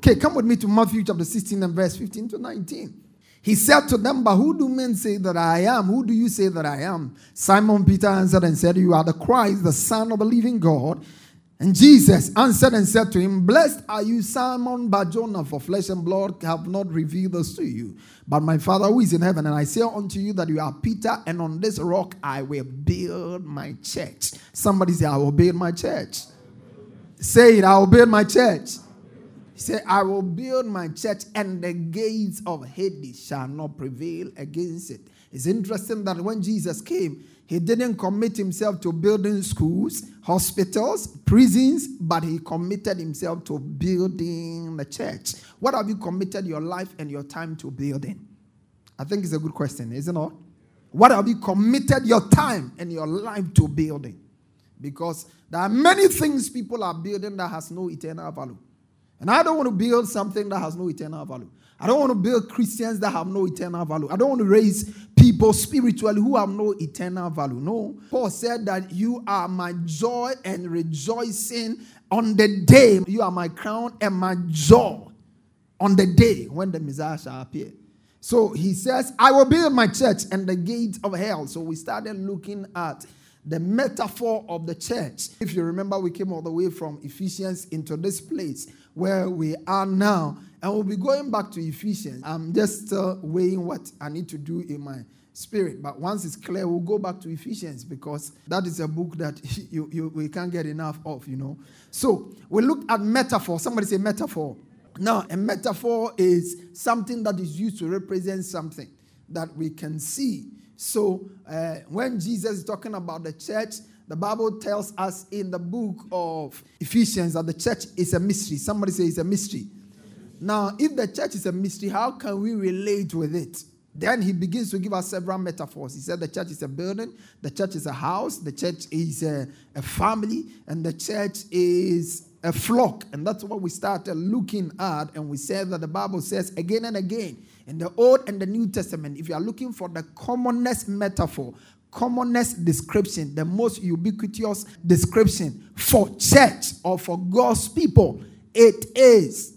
Okay, come with me to Matthew chapter 16 and verse 15 to 19. He said to them, But who do men say that I am? Who do you say that I am? Simon Peter answered and said, You are the Christ, the Son of the living God. And Jesus answered and said to him, Blessed are you, Simon Barjona, for flesh and blood have not revealed this to you, but my Father who is in heaven. And I say unto you that you are Peter, and on this rock I will build my church. Somebody say, I will build my church. Say it, I will build my church. Said, I will build my church, and the gates of Hades shall not prevail against it. It's interesting that when Jesus came, he didn't commit himself to building schools, hospitals, prisons, but he committed himself to building the church. What have you committed your life and your time to building? I think it's a good question, isn't it? What have you committed your time and your life to building? Because there are many things people are building that has no eternal value. And I don't want to build something that has no eternal value. I don't want to build Christians that have no eternal value. I don't want to raise people spiritually who have no eternal value. No. Paul said that you are my joy and rejoicing on the day. You are my crown and my joy on the day when the Messiah shall appear. So he says, I will build my church and the gates of hell. So we started looking at the metaphor of the church. If you remember, we came all the way from Ephesians into this place where we are now. And we'll be going back to Ephesians. I'm just weighing what I need to do in my spirit. But once it's clear, we'll go back to Ephesians because that is a book that you, you, we can't get enough of, you know. So we look at metaphor. Somebody say metaphor. Now, a metaphor is something that is used to represent something that we can see. So uh, when Jesus is talking about the church, the Bible tells us in the book of Ephesians that the church is a mystery. Somebody say it's a mystery. Now, if the church is a mystery, how can we relate with it? Then he begins to give us several metaphors. He said the church is a building, the church is a house, the church is a, a family, and the church is a flock. And that's what we started looking at. And we said that the Bible says again and again in the Old and the New Testament, if you are looking for the commonest metaphor, commonest description, the most ubiquitous description for church or for God's people, it is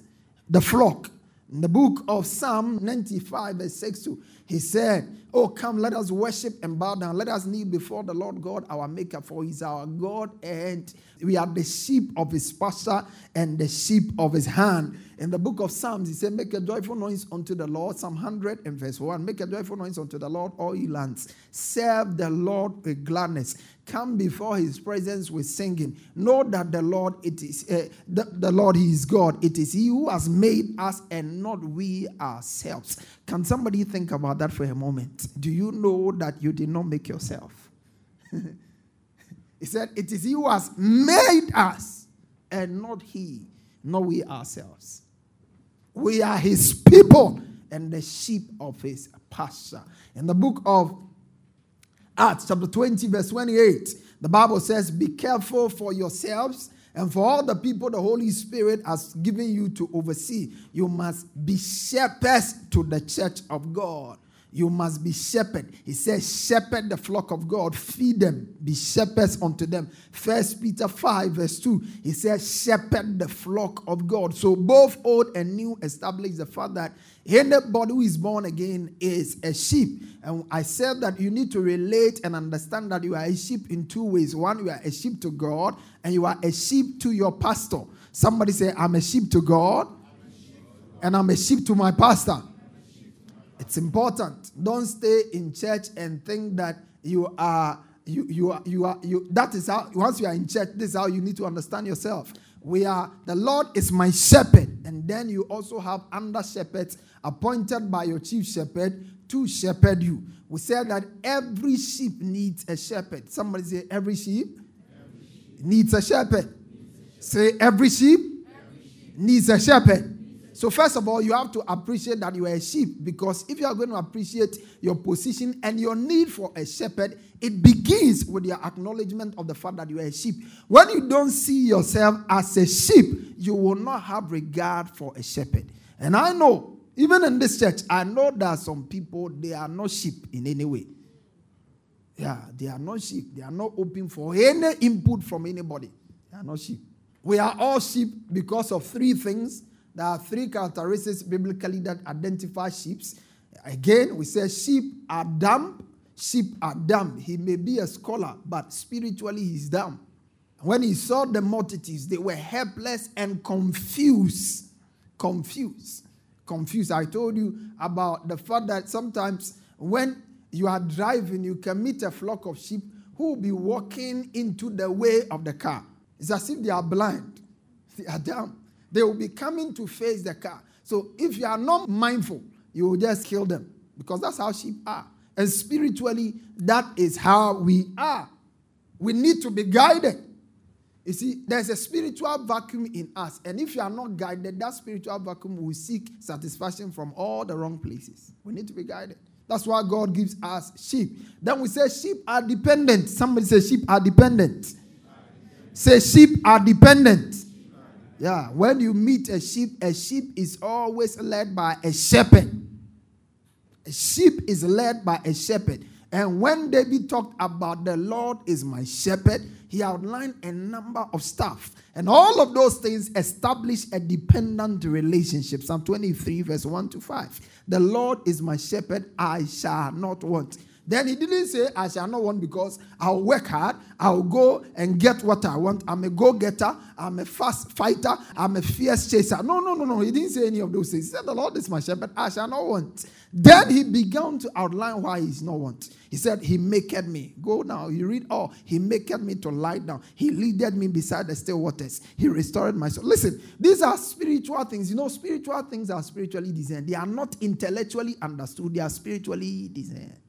the flock. In the book of Psalm 95, verse 6 2, he said, Oh, come, let us worship and bow down. Let us kneel before the Lord God, our Maker, for He is our God, and we are the sheep of His pasture and the sheep of His hand. In the book of Psalms, He said, Make a joyful noise unto the Lord. Psalm 100 and verse 1. Make a joyful noise unto the Lord, all ye lands. Serve the Lord with gladness. Come before His presence with singing. Know that the Lord, it is uh, the, the Lord, He is God. It is He who has made us and not we ourselves. Can somebody think about that for a moment? Do you know that you did not make yourself? he said, It is He who has made us and not He, not we ourselves. We are His people and the sheep of His pasture. In the book of Acts, chapter 20, verse 28, the Bible says, Be careful for yourselves and for all the people the Holy Spirit has given you to oversee. You must be shepherds to the church of God. You must be shepherd. He says, shepherd the flock of God, feed them, be shepherds unto them. First Peter 5, verse 2, he says, shepherd the flock of God. So both old and new establish the fact that anybody who is born again is a sheep. And I said that you need to relate and understand that you are a sheep in two ways. One, you are a sheep to God, and you are a sheep to your pastor. Somebody say, I'm a sheep to God, And I'm a sheep to my pastor. It's important. Don't stay in church and think that you are you you are you are you that is how once you are in church, this is how you need to understand yourself. We are the Lord is my shepherd, and then you also have under shepherds appointed by your chief shepherd to shepherd you. We said that every sheep needs a shepherd. Somebody say every sheep, every sheep. needs a shepherd. Say every sheep, every sheep. needs a shepherd. So, first of all, you have to appreciate that you are a sheep because if you are going to appreciate your position and your need for a shepherd, it begins with your acknowledgement of the fact that you are a sheep. When you don't see yourself as a sheep, you will not have regard for a shepherd. And I know, even in this church, I know that some people, they are not sheep in any way. Yeah, they are not sheep. They are not open for any input from anybody. They are not sheep. We are all sheep because of three things there are three characteristics biblically that identify sheep. Again, we say sheep are dumb. Sheep are dumb. He may be a scholar, but spiritually he's dumb. When he saw the multitudes, they were helpless and confused. Confused. Confused. I told you about the fact that sometimes when you are driving, you can meet a flock of sheep who will be walking into the way of the car. It's as if they are blind, they are dumb. They will be coming to face the car. So if you are not mindful, you will just kill them because that's how sheep are. And spiritually, that is how we are. We need to be guided. You see, there's a spiritual vacuum in us. And if you are not guided, that spiritual vacuum will seek satisfaction from all the wrong places. We need to be guided. That's why God gives us sheep. Then we say sheep are dependent. Somebody say sheep are dependent. Say sheep are dependent. Yeah, when you meet a sheep, a sheep is always led by a shepherd. A sheep is led by a shepherd. And when David talked about the Lord is my shepherd, he outlined a number of stuff. And all of those things establish a dependent relationship. Psalm 23, verse 1 to 5. The Lord is my shepherd, I shall not want. Then he didn't say, I shall not want because I'll work hard, I'll go and get what I want. I'm a go getter, I'm a fast fighter, I'm a fierce chaser. No, no, no, no. He didn't say any of those things. He said, The Lord is my shepherd, I shall not want. Then he began to outline why he's not want. He said, He maketh me. Go now, you read all. Oh, he maketh me to lie down. He leaded me beside the still waters. He restored my soul. Listen, these are spiritual things. You know, spiritual things are spiritually designed. They are not intellectually understood, they are spiritually designed.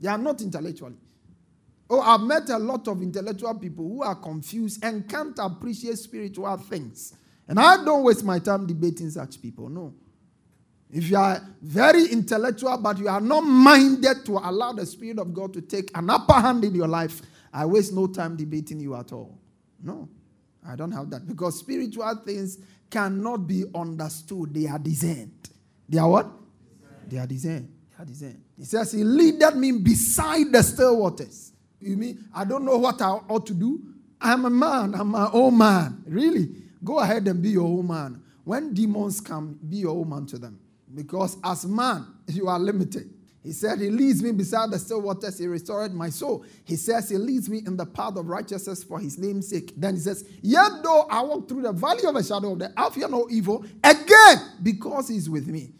They are not intellectually. Oh, I've met a lot of intellectual people who are confused and can't appreciate spiritual things. And I don't waste my time debating such people. No. If you are very intellectual, but you are not minded to allow the Spirit of God to take an upper hand in your life, I waste no time debating you at all. No, I don't have that. Because spiritual things cannot be understood. They are discerned. They are what? They are discerned. They are discerned. He says, He leaded me beside the still waters. You mean I don't know what I ought to do? I'm a man, I'm my own man. Really? Go ahead and be your own man. When demons come, be your own man to them. Because as man, you are limited. He said, He leads me beside the still waters. He restored my soul. He says, He leads me in the path of righteousness for His name's sake. Then He says, Yet though I walk through the valley of the shadow of death, I fear no evil. Again, because He's with me.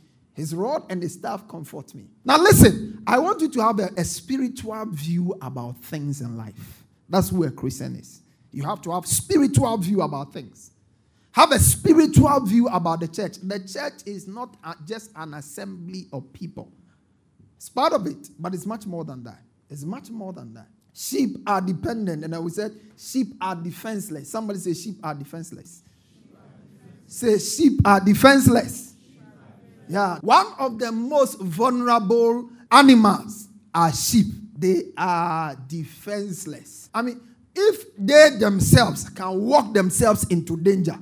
His rod and his staff comfort me. Now, listen, I want you to have a, a spiritual view about things in life. That's a Christian is. You have to have spiritual view about things. Have a spiritual view about the church. The church is not just an assembly of people. It's part of it, but it's much more than that. It's much more than that. Sheep are dependent, and I we said sheep are defenseless. Somebody say sheep are defenseless. Sheep are defenseless. Say sheep are defenseless. Yeah. One of the most vulnerable animals are sheep. They are defenseless. I mean, if they themselves can walk themselves into danger,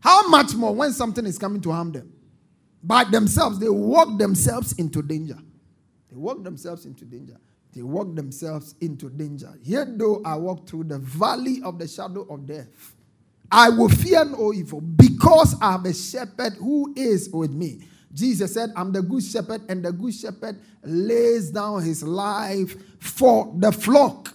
how much more when something is coming to harm them? By themselves, they walk themselves into danger. They walk themselves into danger. They walk themselves into danger. Yet though I walk through the valley of the shadow of death, I will fear no evil because I have a shepherd who is with me. Jesus said, I'm the good shepherd, and the good shepherd lays down his life for the flock.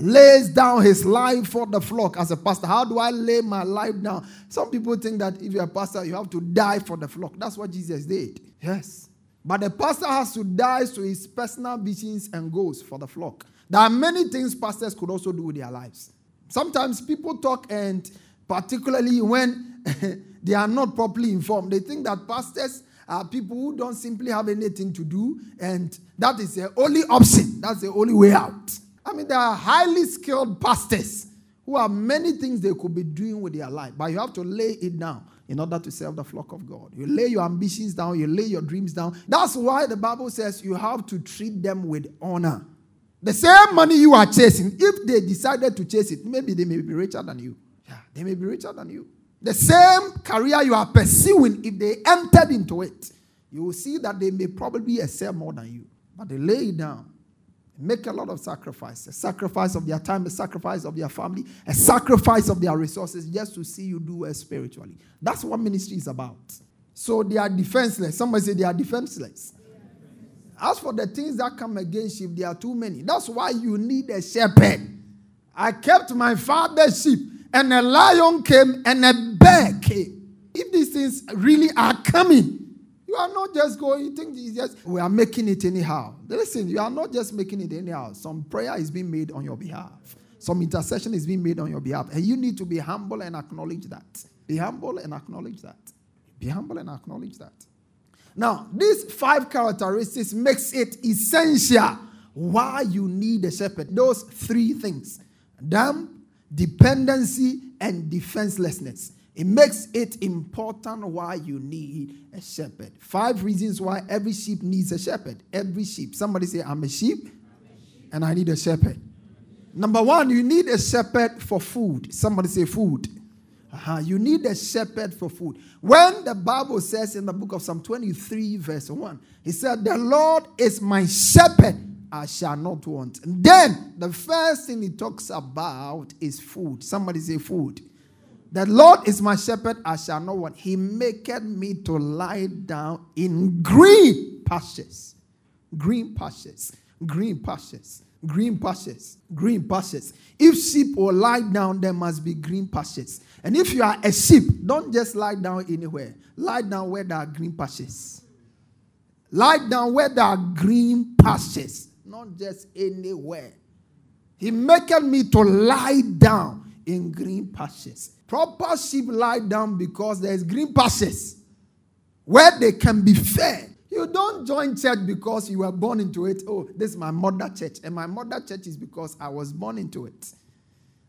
lays down his life for the flock as a pastor. How do I lay my life down? Some people think that if you're a pastor, you have to die for the flock. That's what Jesus did. Yes. But the pastor has to die to his personal visions and goals for the flock. There are many things pastors could also do with their lives. Sometimes people talk, and particularly when they are not properly informed, they think that pastors are people who don't simply have anything to do, and that is the only option. That's the only way out. I mean, there are highly skilled pastors who have many things they could be doing with their life, but you have to lay it down in order to serve the flock of God. You lay your ambitions down, you lay your dreams down. That's why the Bible says you have to treat them with honor. The same money you are chasing, if they decided to chase it, maybe they may be richer than you. Yeah, they may be richer than you. The same career you are pursuing, if they entered into it, you will see that they may probably excel more than you. But they lay it down. Make a lot of sacrifice a sacrifice of their time a sacrifice of their family a sacrifice of their resources just to see you do well spiritually. That's what ministry is about. So they are defenseless. Somebody say they are defenseless. As for the things that come against you there are too many that's why you need a shepherd. I kept my father's sheep and a lion came and a bear came if these things really are coming you are not just going, you think just, we are making it anyhow. Listen, you are not just making it anyhow. Some prayer is being made on your behalf, some intercession is being made on your behalf. And you need to be humble and acknowledge that. Be humble and acknowledge that. Be humble and acknowledge that. Now, these five characteristics makes it essential why you need a shepherd. Those three things: damn, dependency, and defenselessness. It makes it important why you need a shepherd. Five reasons why every sheep needs a shepherd. Every sheep. Somebody say, I'm a sheep, I'm a sheep. and I need a shepherd. Number one, you need a shepherd for food. Somebody say, food. Uh-huh. You need a shepherd for food. When the Bible says in the book of Psalm 23, verse 1, he said, The Lord is my shepherd, I shall not want. And then the first thing he talks about is food. Somebody say, food. The Lord is my shepherd, I shall not want. He maketh me to lie down in green pastures. Green pastures. Green pastures. Green pastures. Green pastures. If sheep will lie down, there must be green pastures. And if you are a sheep, don't just lie down anywhere. Lie down where there are green pastures. Lie down where there are green pastures, not just anywhere. He maketh me to lie down in green pastures. Proper sheep lie down because there's green pastures where they can be fed. You don't join church because you were born into it. Oh, this is my mother church. And my mother church is because I was born into it.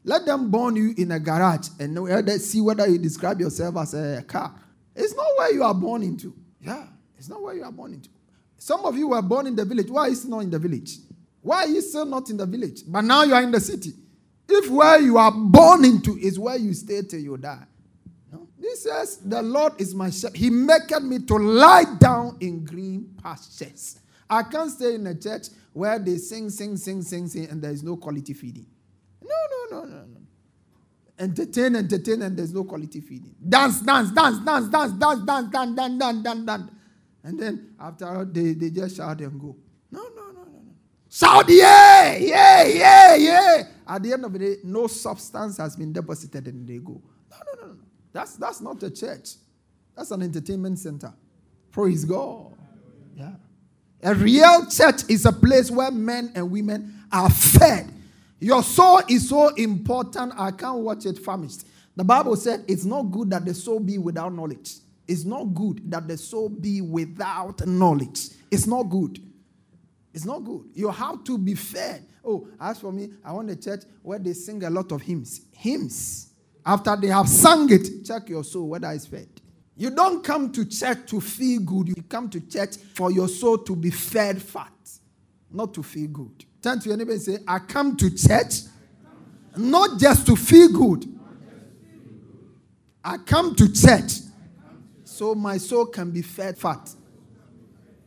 Let them burn you in a garage and eh, see whether you describe yourself as a car. It's not where you are born into. Yeah, it's not where you are born into. Some of you were born in the village. Why is not in the village? Why are you still not in the village? But now you are in the city. If where you are born into is where you stay till you die. No? He says, The Lord is my shepherd. He maketh me to lie down in green pastures. I can't stay in a church where they sing, sing, sing, sing, sing, and there is no quality feeding. No, no, no, no, no. Entertain, entertain, and there's no quality feeding. Dance, dance, dance, dance, dance, dance, dance, dance, dance, dance, dance, dance. And then after they, they just shout and go. No, no, no, no, no. Shout, yeah, yeah, yeah, yeah. At the end of the day, no substance has been deposited and they go. No, no, no, no. That's, that's not a church. That's an entertainment center. Praise God. Yeah. A real church is a place where men and women are fed. Your soul is so important, I can't watch it famished. The Bible said it's not good that the soul be without knowledge. It's not good that the soul be without knowledge. It's not good. It's not good. You have to be fed. Oh, as for me, I want a church where they sing a lot of hymns. Hymns. After they have sung it, check your soul whether it's fed. You don't come to church to feel good. You come to church for your soul to be fed fat, not to feel good. Turn to your neighbor and say, I come to church not just to feel good. I come to church so my soul can be fed fat.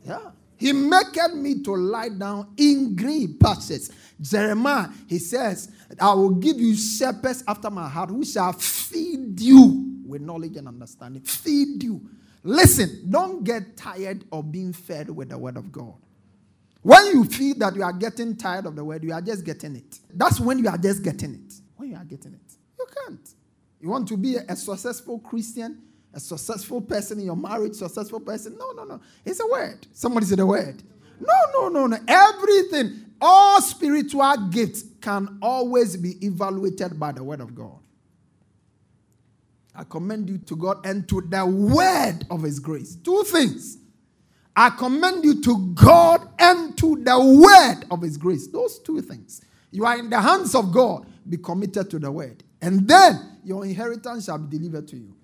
Yeah. He maketh me to lie down in green pastures. Jeremiah, he says, I will give you shepherds after my heart who shall feed you with knowledge and understanding. Feed you. Listen, don't get tired of being fed with the word of God. When you feel that you are getting tired of the word, you are just getting it. That's when you are just getting it. When you are getting it. You can't. You want to be a, successful Christian, a successful person in your marriage, successful person. No, no, no. It's a word. Somebody said a word. No, no, no, no. Everything, all spiritual gifts can always be evaluated by the word of God. I commend you to God and to the word of his grace. Two things. I commend you to God and to the word of his grace. Those two things. You are in the hands of God. Be committed to the word. And then your inheritance shall be delivered to you.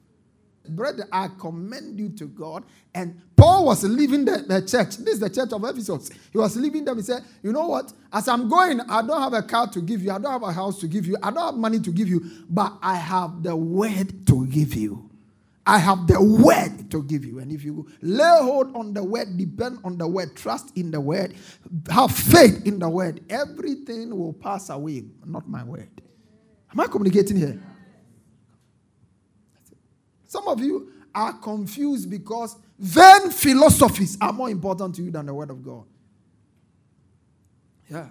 Brother, I commend you to God. And Paul was leaving the, the, church. This is the church of Ephesus. He was leaving them. He said, You know what? As I'm going, I don't have a car to give you. I don't have a house to give you. I don't have money to give you. But I have the word to give you. I have the word to give you. And if you lay hold on the word, depend on the word, trust in the word, have faith in the word, everything will pass away. Not my word. Am I communicating here? Some of you are confused because vain philosophies are more important to you than the Word of God. Yeah.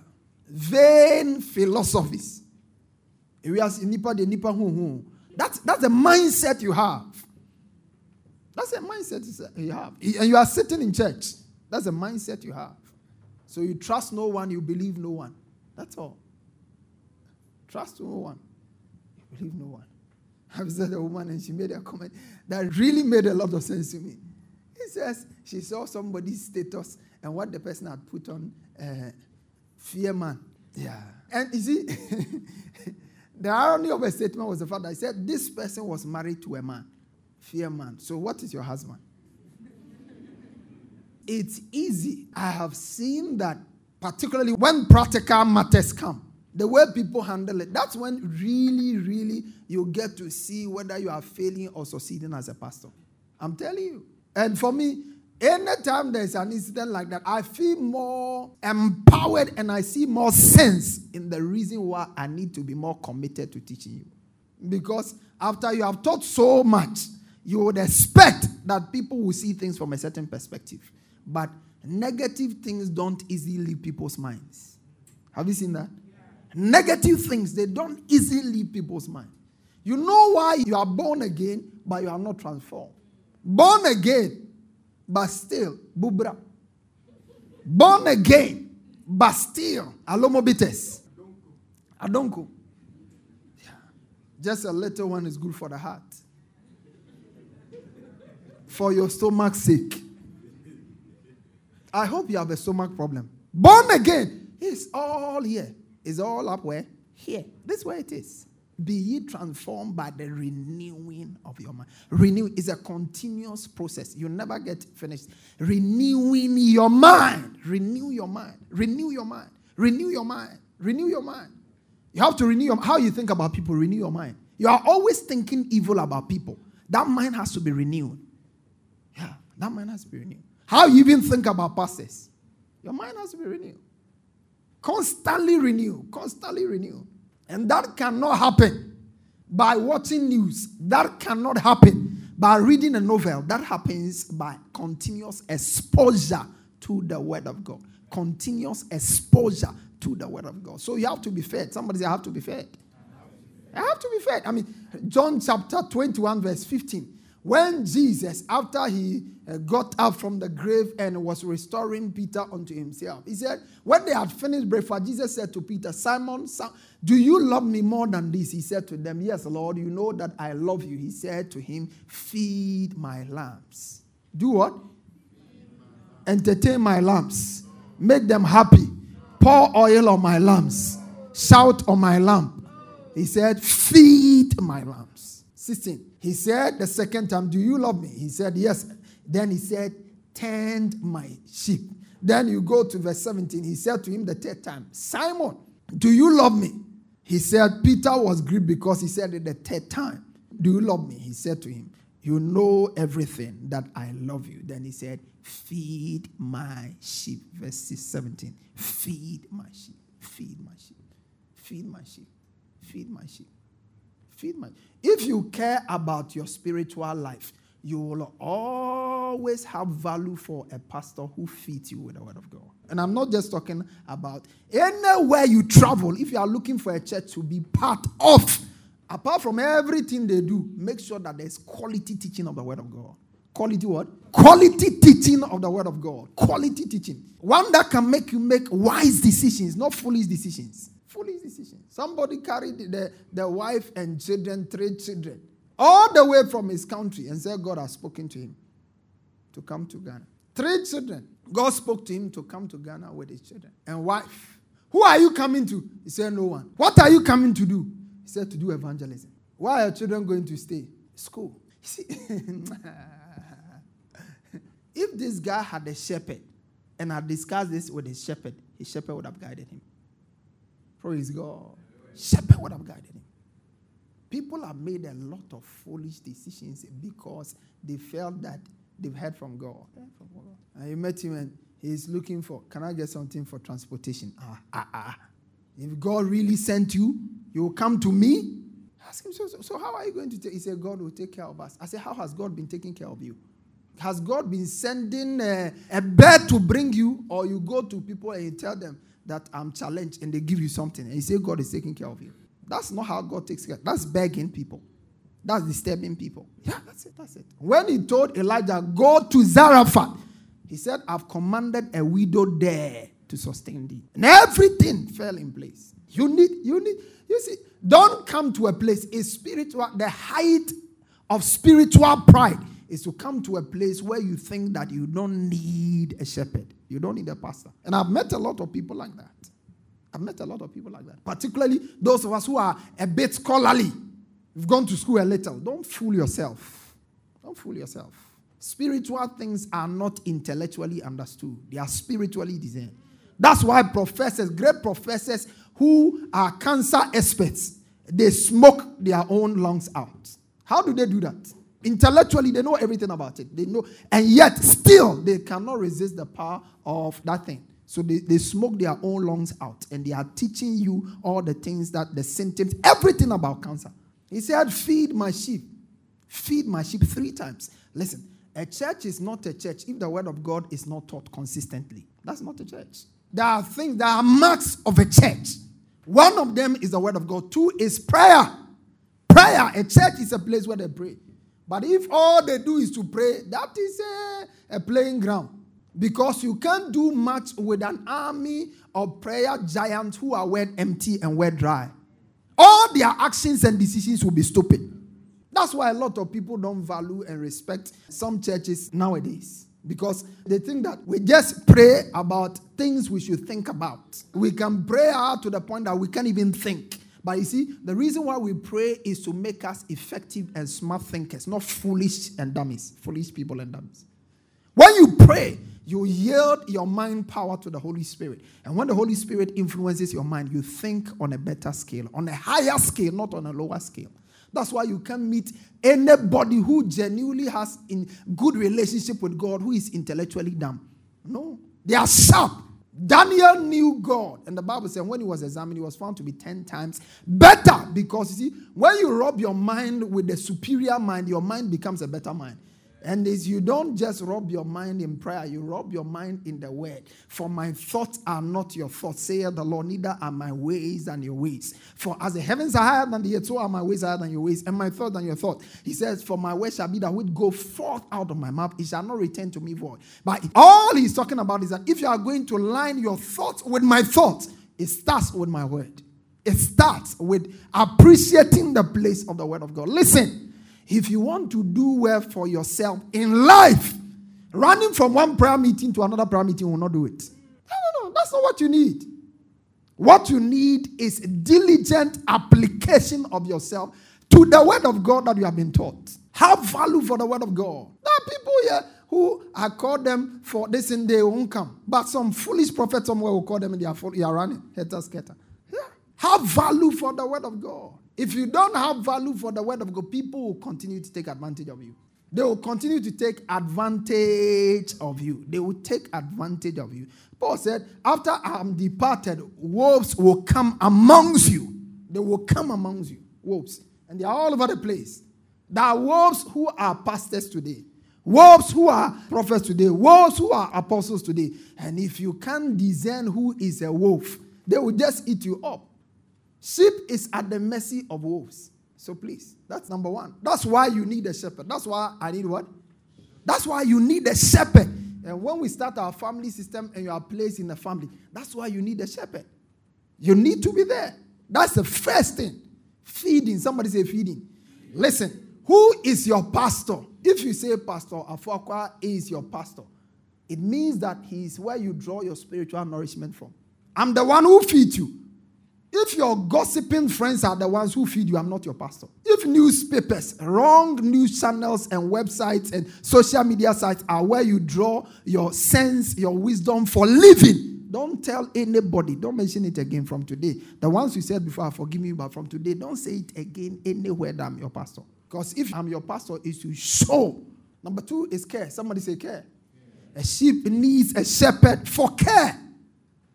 Vain philosophies. That's, that's the mindset you have. That's a mindset you have. And you are sitting in church. That's a mindset you have. So you trust no one, you believe no one. That's all. Trust no one, you believe no one. I visited a woman and she made a comment that really made a lot of sense to me. He says she saw somebody's status and what the person had put on uh, fear man. Yeah. And you see, the irony of a statement was the fact that I said this person was married to a man, fear man. So what is your husband? it's easy. I have seen that, particularly when practical matters come the way people handle it, that's when really, really you get to see whether you are failing or succeeding as a pastor. I'm telling you. And for me, anytime there's an incident like that, I feel more empowered and I see more sense in the reason why I need to be more committed to teaching you. Because after you have taught so much, you would expect that people will see things from a certain perspective. But negative things don't easily leave people's minds. Have you seen that? Negative things, they don't easily leave people's mind. You know why you are born again, but you are not transformed. Born again, but still, bubra. Born again, but still, alomobites. Adonko. Yeah. Just a little one is good for the heart. For your stomach's sake. I hope you have a stomach problem. Born again, it's all here is all up where? Here. This is where it is. Be ye transformed by the renewing of your mind. Renew is a continuous process. You never get finished. Renewing your mind. Renew your mind. Renew your mind. Renew your mind. Renew your mind. You have to renew your, how you think about people. Renew your mind. You are always thinking evil about people. That mind has to be renewed. Yeah, that mind has to be renewed. How you even think about pastors. Your mind has to be renewed. Constantly renew, constantly renew. And that cannot happen by watching news. That cannot happen by reading a novel. That happens by continuous exposure to the Word of God. Continuous exposure to the Word of God. So you have to be fed. Somebody say, I have to be fed. I have to be fed. I mean, John chapter 21, verse 15. When Jesus, after he uh, got up from the grave and was restoring Peter unto himself, he said, When they had finished breakfast, Jesus said to Peter, Simon, do you love me more than this? He said to them, Yes, Lord, you know that I love you. He said to him, Feed my lambs. Do what? Entertain my lambs. Make them happy. Pour oil on my lambs. Shout on my lamp. He said, Feed my lambs. 16. He said the second time, Do you love me? He said, Yes. Then he said, Tend my sheep. Then you go to verse 17. He said to him the third time, Simon, do you love me? He said, Peter was grieved because he said it the third time, Do you love me? He said to him, You know everything that I love you. Then he said, Feed my sheep. Verse 17. Feed my sheep. Feed my sheep. Feed my sheep. Feed my sheep. Feed my if you care about your spiritual life, you will always have value for a pastor who feeds you with the word of God. And I'm not just talking about anywhere you travel, if you are looking for a church to be part of, apart from everything they do, make sure that there's quality teaching of the Word of God. Quality what? Quality teaching of the Word of God. Quality teaching. One that can make you make wise decisions, not foolish decisions. Foolish decisions. Somebody carried the, the wife and children, three children, all the way from his country and said God has spoken to him to come to Ghana. Three children. God spoke to him to come to Ghana with his children. And wife. Who are you coming to? He said, No one. What are you coming to do? He said, To do evangelism. Why are children going to stay? School. See, if this guy had a shepherd and had discussed this with his shepherd, his shepherd would have guided him. Praise God. Shepherd would have guided him. People have made a lot of foolish decisions because they felt that they've heard from God. And you met him and he's looking for, can I get something for transportation? Ah, ah, ah. If God really sent you, you will come to me. Ask him, so, so, so how are you going to take? He said, God will take care of us. I said, how has God been taking care of you? Has God been sending a, a bird to bring you, or you go to people and you tell them that I'm challenged and they give you something and you say God is taking care of you? That's not how God takes care. That's begging people. That's disturbing people. Yeah, that's it. That's it. When he told Elijah, go to Zarephath, he said, I've commanded a widow there to sustain thee. And everything fell in place. You need, you need, you see, don't come to a place, is spiritual, the height of spiritual pride is to come to a place where you think that you don't need a shepherd. You don't need a pastor. And I've met a lot of people like that. I've met a lot of people like that. Particularly those of us who are a bit scholarly. You've gone to school a little. Don't fool yourself. Don't fool yourself. Spiritual things are not intellectually understood, they are spiritually designed. That's why professors, great professors who are cancer experts, they smoke their own lungs out. How do they do that? Intellectually, they know everything about it. They know, and yet still they cannot resist the power of that thing. So they, they smoke their own lungs out and they are teaching you all the things that the symptoms, everything about cancer. He said, Feed my sheep. Feed my sheep three times. Listen, a church is not a church if the word of God is not taught consistently. That's not a church. There are things, there are marks of a church. One of them is the word of God. Two is prayer. Prayer. A church is a place where they pray. But if all they do is to pray, that is a, a playing ground. Because you can't do much with an army of prayer giants who are wet empty and wet dry. All their actions and decisions will be stupid. That's why a lot of people don't value and respect some churches nowadays. Because they think that we just pray about things we should think about. We can pray out to the point that we can't even think. But you see, the reason why we pray is to make us effective and smart thinkers, not foolish and dummies. Foolish people and dummies. When you pray, you yield your mind power to the Holy Spirit. And when the Holy Spirit influences your mind, you think on a better scale, on a higher scale, not on a lower scale. That's why you can meet anybody who genuinely has in good relationship with God who is intellectually dumb. No, they are sharp. Daniel knew God. And the Bible said when he was examined, he was found to be 10 times better. Because you see, when you rub your mind with the superior mind, your mind becomes a better mind. And this, you don't just rub your mind in prayer, you rub your mind in the word. For my thoughts are not your thoughts, saith the Lord, neither are my ways than your ways. For as the heavens are higher than the earth, so are my ways higher than your ways, and my thoughts than your thoughts. He says, For my way shall be that which go forth out of my mouth, it shall not return to me void. But all he's talking about is that if you are going to line your thoughts with my thoughts, it starts with my word. It starts with appreciating the place of the word of God. Listen. If you want to do well for yourself in life, running from one prayer meeting to another prayer meeting will not do it. No, no, no. That's not what you need. What you need is diligent application of yourself to the word of God that you have been taught. Have value for the word of God. There are people here who I call them for this and they won't come. But some foolish prophet somewhere will call them and they are, they are running. Hater, scatter. Yeah. Have value for the word of God. If you don't have value for the word of God, people will continue to take advantage of you. They will continue to take advantage of you. They will take advantage of you. Paul said, After I am departed, wolves will come amongst you. They will come amongst you. Wolves. And they are all over the place. There are wolves who are pastors today, wolves who are prophets today, wolves who are apostles today. And if you can't discern who is a wolf, they will just eat you up. Sheep is at the mercy of wolves. So please, that's number one. That's why you need a shepherd. That's why I need what? That's why you need a shepherd. And when we start our family system and you are placed in the family, that's why you need a shepherd. You need to be there. That's the first thing. Feeding. Somebody say feeding. Listen, who is your pastor? If you say Pastor Afuakwa is your pastor, it means that he is where you draw your spiritual nourishment from. I'm the one who feeds you. If your gossiping friends are the ones who feed you, I'm not your pastor. If newspapers, wrong news channels, and websites and social media sites are where you draw your sense, your wisdom for living, don't tell anybody. Don't mention it again from today. The ones you said before, ah, forgive me, but from today, don't say it again anywhere that I'm your pastor. Because if I'm your pastor, is to show. Number two is care. Somebody say care. A sheep needs a shepherd for care.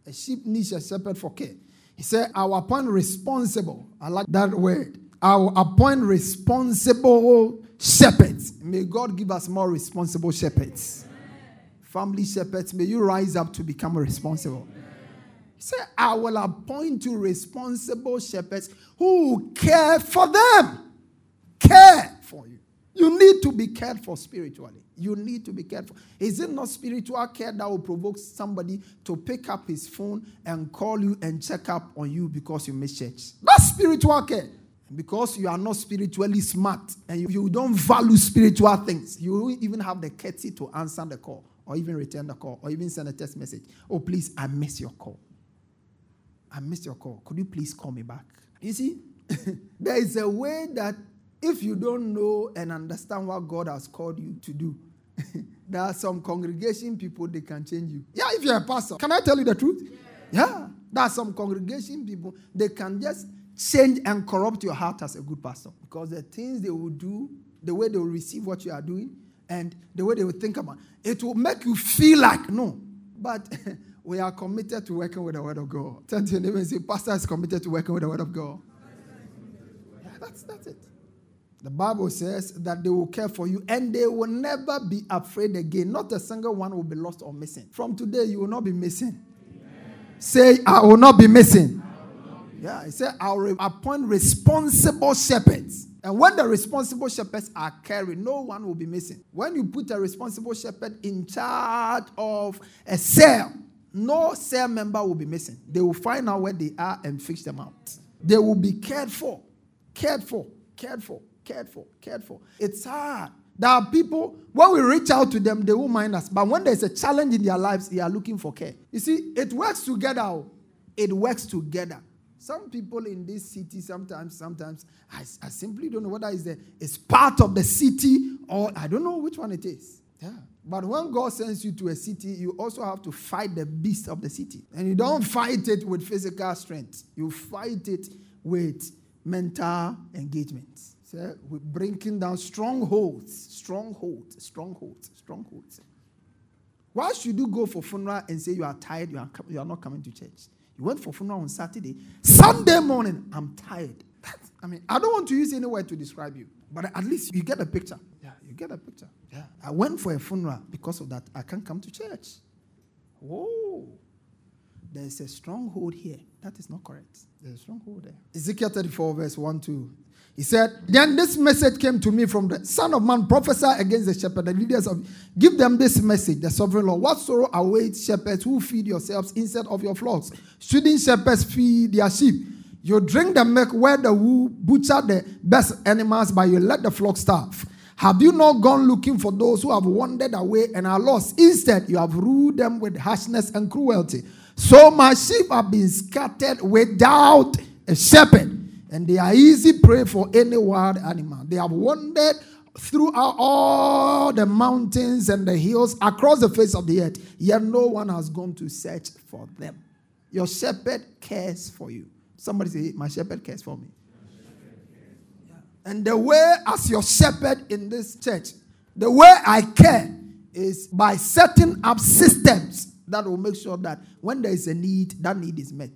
A sheep needs a shepherd for care. He said, I'll appoint responsible. I like that word. I'll appoint responsible shepherds. May God give us more responsible shepherds. Family shepherds, may you rise up to become responsible. He said, I will appoint you responsible shepherds who care for them. Care for you. You need to be cared for spiritually. You need to be careful. Is it not spiritual care that will provoke somebody to pick up his phone and call you and check up on you because you miss church? That's spiritual care. Because you are not spiritually smart and you, you don't value spiritual things, you don't even have the courtesy to answer the call or even return the call or even send a text message. Oh, please, I miss your call. I missed your call. Could you please call me back? You see, there is a way that if you don't know and understand what God has called you to do, there are some congregation people, they can change you. Yeah, if you're a pastor. Can I tell you the truth? Yeah. yeah. There are some congregation people, they can just change and corrupt your heart as a good pastor. Because the things they will do, the way they will receive what you are doing, and the way they will think about it, it will make you feel like, no. But we are committed to working with the Word of God. Turn to your neighbor and say, Pastor is committed to working with the Word of God. Yeah, that's, that's it. The Bible says that they will care for you and they will never be afraid again. Not a single one will be lost or missing. From today, you will not be missing. Amen. Say, I will not be missing. Yeah, he said, I will appoint responsible shepherds. And when the responsible shepherds are carried, no one will be missing. When you put a responsible shepherd in charge of a cell, no cell member will be missing. They will find out where they are and fix them out. They will be cared for, cared for, cared for cared for, cared for. It's hard. There are people, when we reach out to them, they won't mind us. But when there's a challenge in their lives, they are looking for care. You see, it works together. Oh. It works together. Some people in this city, sometimes, sometimes, I, I simply don't know whether it's, it's part of the city or I don't know which one it is. Yeah. But when God sends you to a city, you also have to fight the beast of the city. And you don't fight it with physical strength, you fight it with mental engagement. So we're breaking down strongholds, strongholds, strongholds, strongholds. Why should you go for funeral and say you are tired, you are, you are not coming to church? You went for funeral on Saturday. Sunday morning, I'm tired. That's, I mean, I don't want to use any word to describe you, but at least you get a picture. Yeah, you get a picture. Yeah. I went for a funeral because of that. I can't come to church. Whoa. There's a stronghold here. That is not correct. There's a stronghold there. Ezekiel 34, verse 1 2. He said, Then this message came to me from the Son of Man, prophesy against the shepherd, the leaders of give them this message, the sovereign Lord. What sorrow awaits shepherds who feed yourselves instead of your flocks? Shouldn't shepherds feed their sheep? You drink the milk where the wool, butcher the best animals, but you let the flock starve. Have you not gone looking for those who have wandered away and are lost? Instead, you have ruled them with harshness and cruelty. So my sheep have been scattered without a shepherd and they are easy prey for any wild animal. They have wandered throughout all the mountains and the hills across the face of the earth, yet no one has gone to search for them. Your shepherd cares for you. Somebody say, My shepherd cares for me. And the way, as your shepherd in this church, the way I care is by setting up systems that will make sure that when there is a need, that need is met.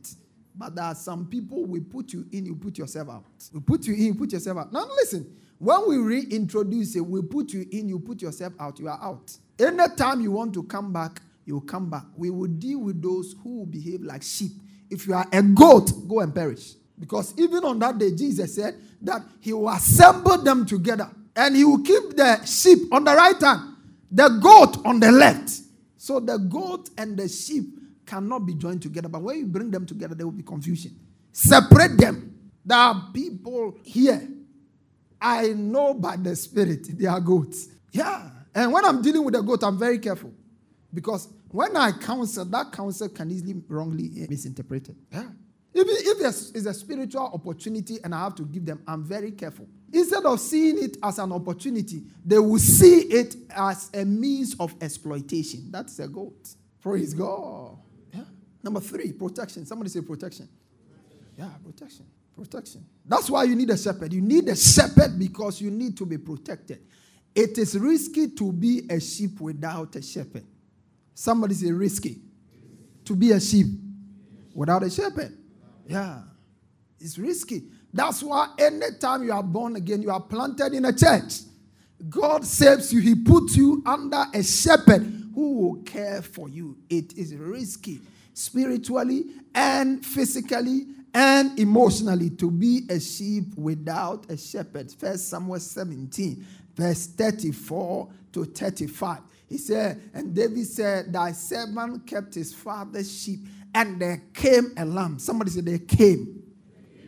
But there are some people we put you in, you put yourself out. We put you in, you put yourself out. Now listen, When we reintroduce it, we put you in, you put yourself out, you are out. Anytime you want to come back, you will come back. We will deal with those who behave like sheep. If you are a goat, go and perish. Because even on that day, Jesus said that he will assemble them together and he will keep the sheep on the right hand, the goat on the left. So the goat and the sheep cannot be joined together. But when you bring them together, there will be confusion. Separate them. There are people here. I know by the spirit they are goats. Yeah. And when I'm dealing with a goat, I'm very careful. Because when I counsel, that counsel can easily wrongly eh, misinterpreted. Yeah. If, if there's a spiritual opportunity and I have to give them, I'm very careful. Instead of seeing it as an opportunity, they will see it as a means of exploitation. That's a goat. Praise God. Number three, protection. Somebody say protection. Yeah, protection. Protection. That's why you need a shepherd. You need a shepherd because you need to be protected. It is risky to be a sheep without a shepherd. Somebody say risky. To be a sheep without a shepherd. Yeah. It's risky. That's why anytime you are born again, you are planted in a church. God saves you, He puts you under a shepherd who will care for you. It is risky spiritually and physically and emotionally to be a sheep without a shepherd. First Samuel 17, verse 34 to 35. He said, and David said, Thy servant kept his father's sheep, and there came a lamb. Somebody said, They came.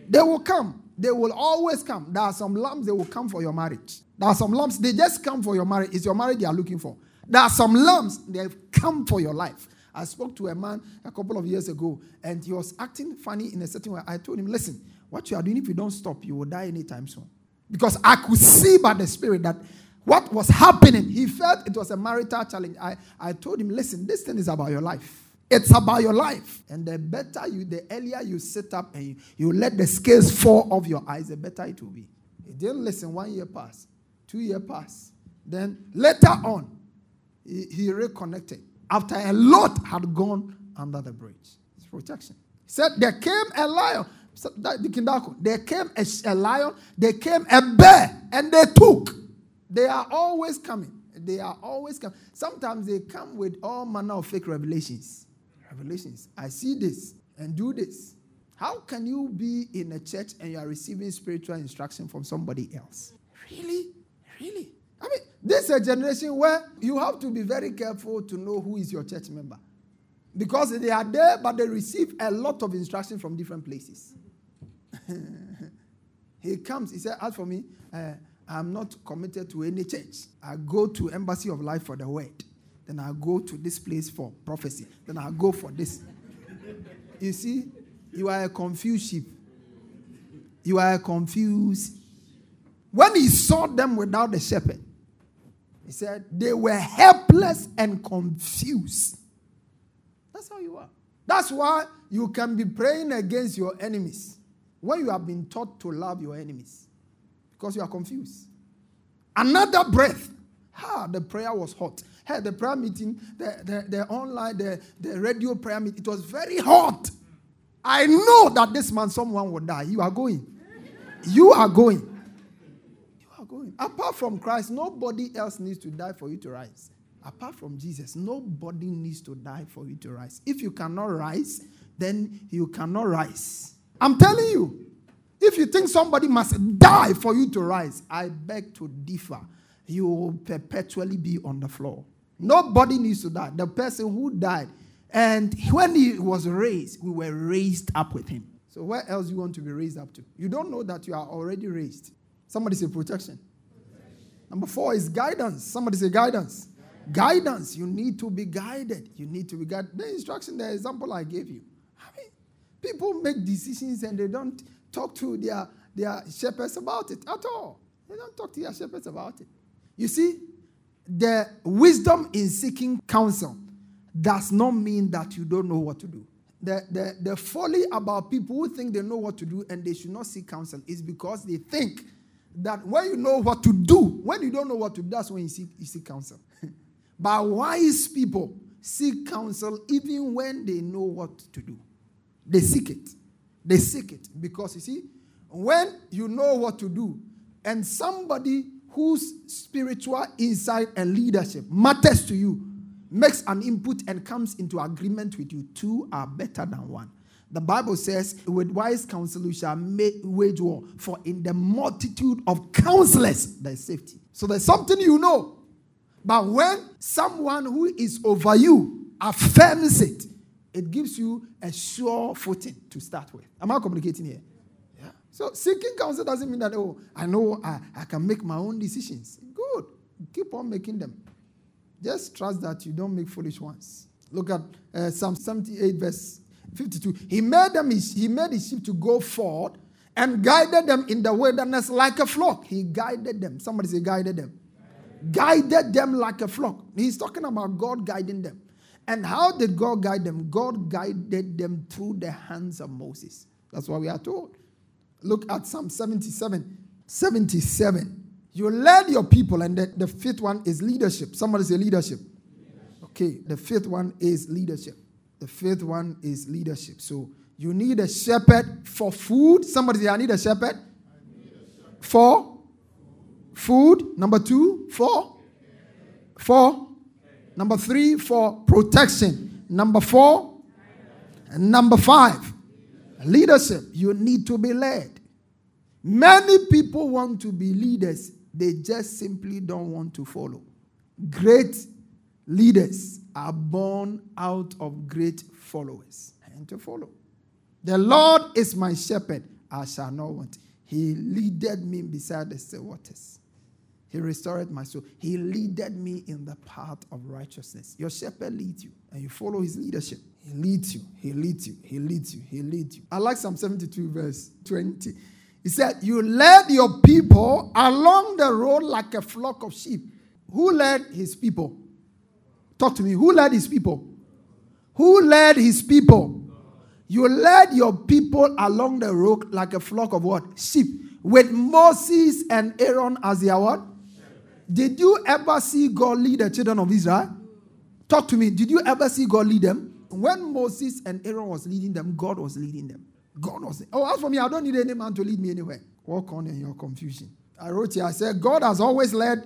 They will come. They will always come. There are some lambs, they will come for your marriage. There are some lambs, they just come for your marriage. It's your marriage they are looking for. There are some lambs, they have come for your life. I spoke to a man a couple of years ago, and he was acting funny in a certain way. I told him, Listen, what you are doing, if you don't stop, you will die anytime soon. Because I could see by the Spirit that what was happening, he felt it was a marital challenge. I, I told him, Listen, this thing is about your life. It's about your life. And the better you, the earlier you sit up and you, you let the scales fall off your eyes, the better it will be. He didn't listen. One year passed, two year passed. Then later on, he, he reconnected after a lot had gone under the bridge. It's protection. He said, There came a lion. There came a, a lion, there came a bear, and they took. They are always coming. They are always coming. Sometimes they come with all manner of fake revelations. Revelations. I see this and do this. How can you be in a church and you are receiving spiritual instruction from somebody else? Really? Really? This is a generation where you have to be very careful to know who is your church member. Because they are there, but they receive a lot of instruction from different places. he comes, he said, As for me, uh, I'm not committed to any church. I go to Embassy of Life for the word. Then I go to this place for prophecy. Then I go for this. You see, you are a confused sheep. You are confused. When he saw them without the shepherd, he said they were helpless and confused. That's how you are. That's why you can be praying against your enemies when you have been taught to love your enemies because you are confused. Another breath. Ah, the prayer was hot had the prayer meeting, the, the, the online, the, the radio prayer meeting, it was very hot. I know that this man, someone will die. You are going. You are going. Going. Apart from Christ, nobody else needs to die for you to rise. Apart from Jesus, nobody needs to die for you to rise. If you cannot rise, then you cannot rise. I'm telling you, if you think somebody must die for you to rise, I beg to differ. You will perpetually be on the floor. Nobody needs to die. The person who died, and when he was raised, we were raised up with him. So where else you want to be raised up to? You don't know that you are already raised. Somebody say protection. protection. Number four is guidance. Somebody say guidance. guidance. Guidance. You need to be guided. You need to be guided. The instruction, the example I gave you. I mean, people make decisions and they don't talk to their, their shepherds about it at all. They don't talk to their shepherds about it. You see, the wisdom in seeking counsel does not mean that you don't know what to do. The, the, the folly about people who think they know what to do and they should not seek counsel is because they think that when you know what to do, when you don't know what to do, that's when you seek, you seek counsel. but wise people seek counsel even when they know what to do. They seek it. They seek it because you see, when you know what to do and somebody whose spiritual insight and leadership matters to you makes an input and comes into agreement with you, two are better than one. The Bible says, with wise counsel you shall make wage war, for in the multitude of counselors there is safety. So there's something you know. But when someone who is over you affirms it, it gives you a sure footing to start with. Am I communicating here? Yeah. So seeking counsel doesn't mean that, oh, I know I, I can make my own decisions. Good. Keep on making them. Just trust that you don't make foolish ones. Look at uh, Psalm 78, verse 52. He made them, he made his sheep to go forward and guided them in the wilderness like a flock. He guided them. Somebody say, guided them. Guided them like a flock. He's talking about God guiding them. And how did God guide them? God guided them through the hands of Moses. That's what we are told. Look at Psalm 77. 77. You led your people, and the, the fifth one is leadership. Somebody say leadership. Okay, the fifth one is leadership. The fifth one is leadership. So you need a shepherd for food. Somebody say, I need a shepherd. Need a shepherd. For food. Number two, for. For. Number three, for protection. Number four. And number five, leadership. You need to be led. Many people want to be leaders they just simply don't want to follow. Great leaders are born out of great followers and to follow. The Lord is my shepherd, I shall not want. He leaded me beside the still waters. He restored my soul. He leaded me in the path of righteousness. Your shepherd leads you, and you follow his leadership. He leads you, he leads you, he leads you, he leads you. I like Psalm 72, verse 20. He said, You led your people along the road like a flock of sheep. Who led his people? Talk to me. Who led his people? Who led his people? You led your people along the road like a flock of what? Sheep. With Moses and Aaron as their what? Did you ever see God lead the children of Israel? Talk to me. Did you ever see God lead them? When Moses and Aaron was leading them, God was leading them. God was Oh, as for me, I don't need any man to lead me anywhere. Walk on in your confusion. I wrote here, I said, God has always led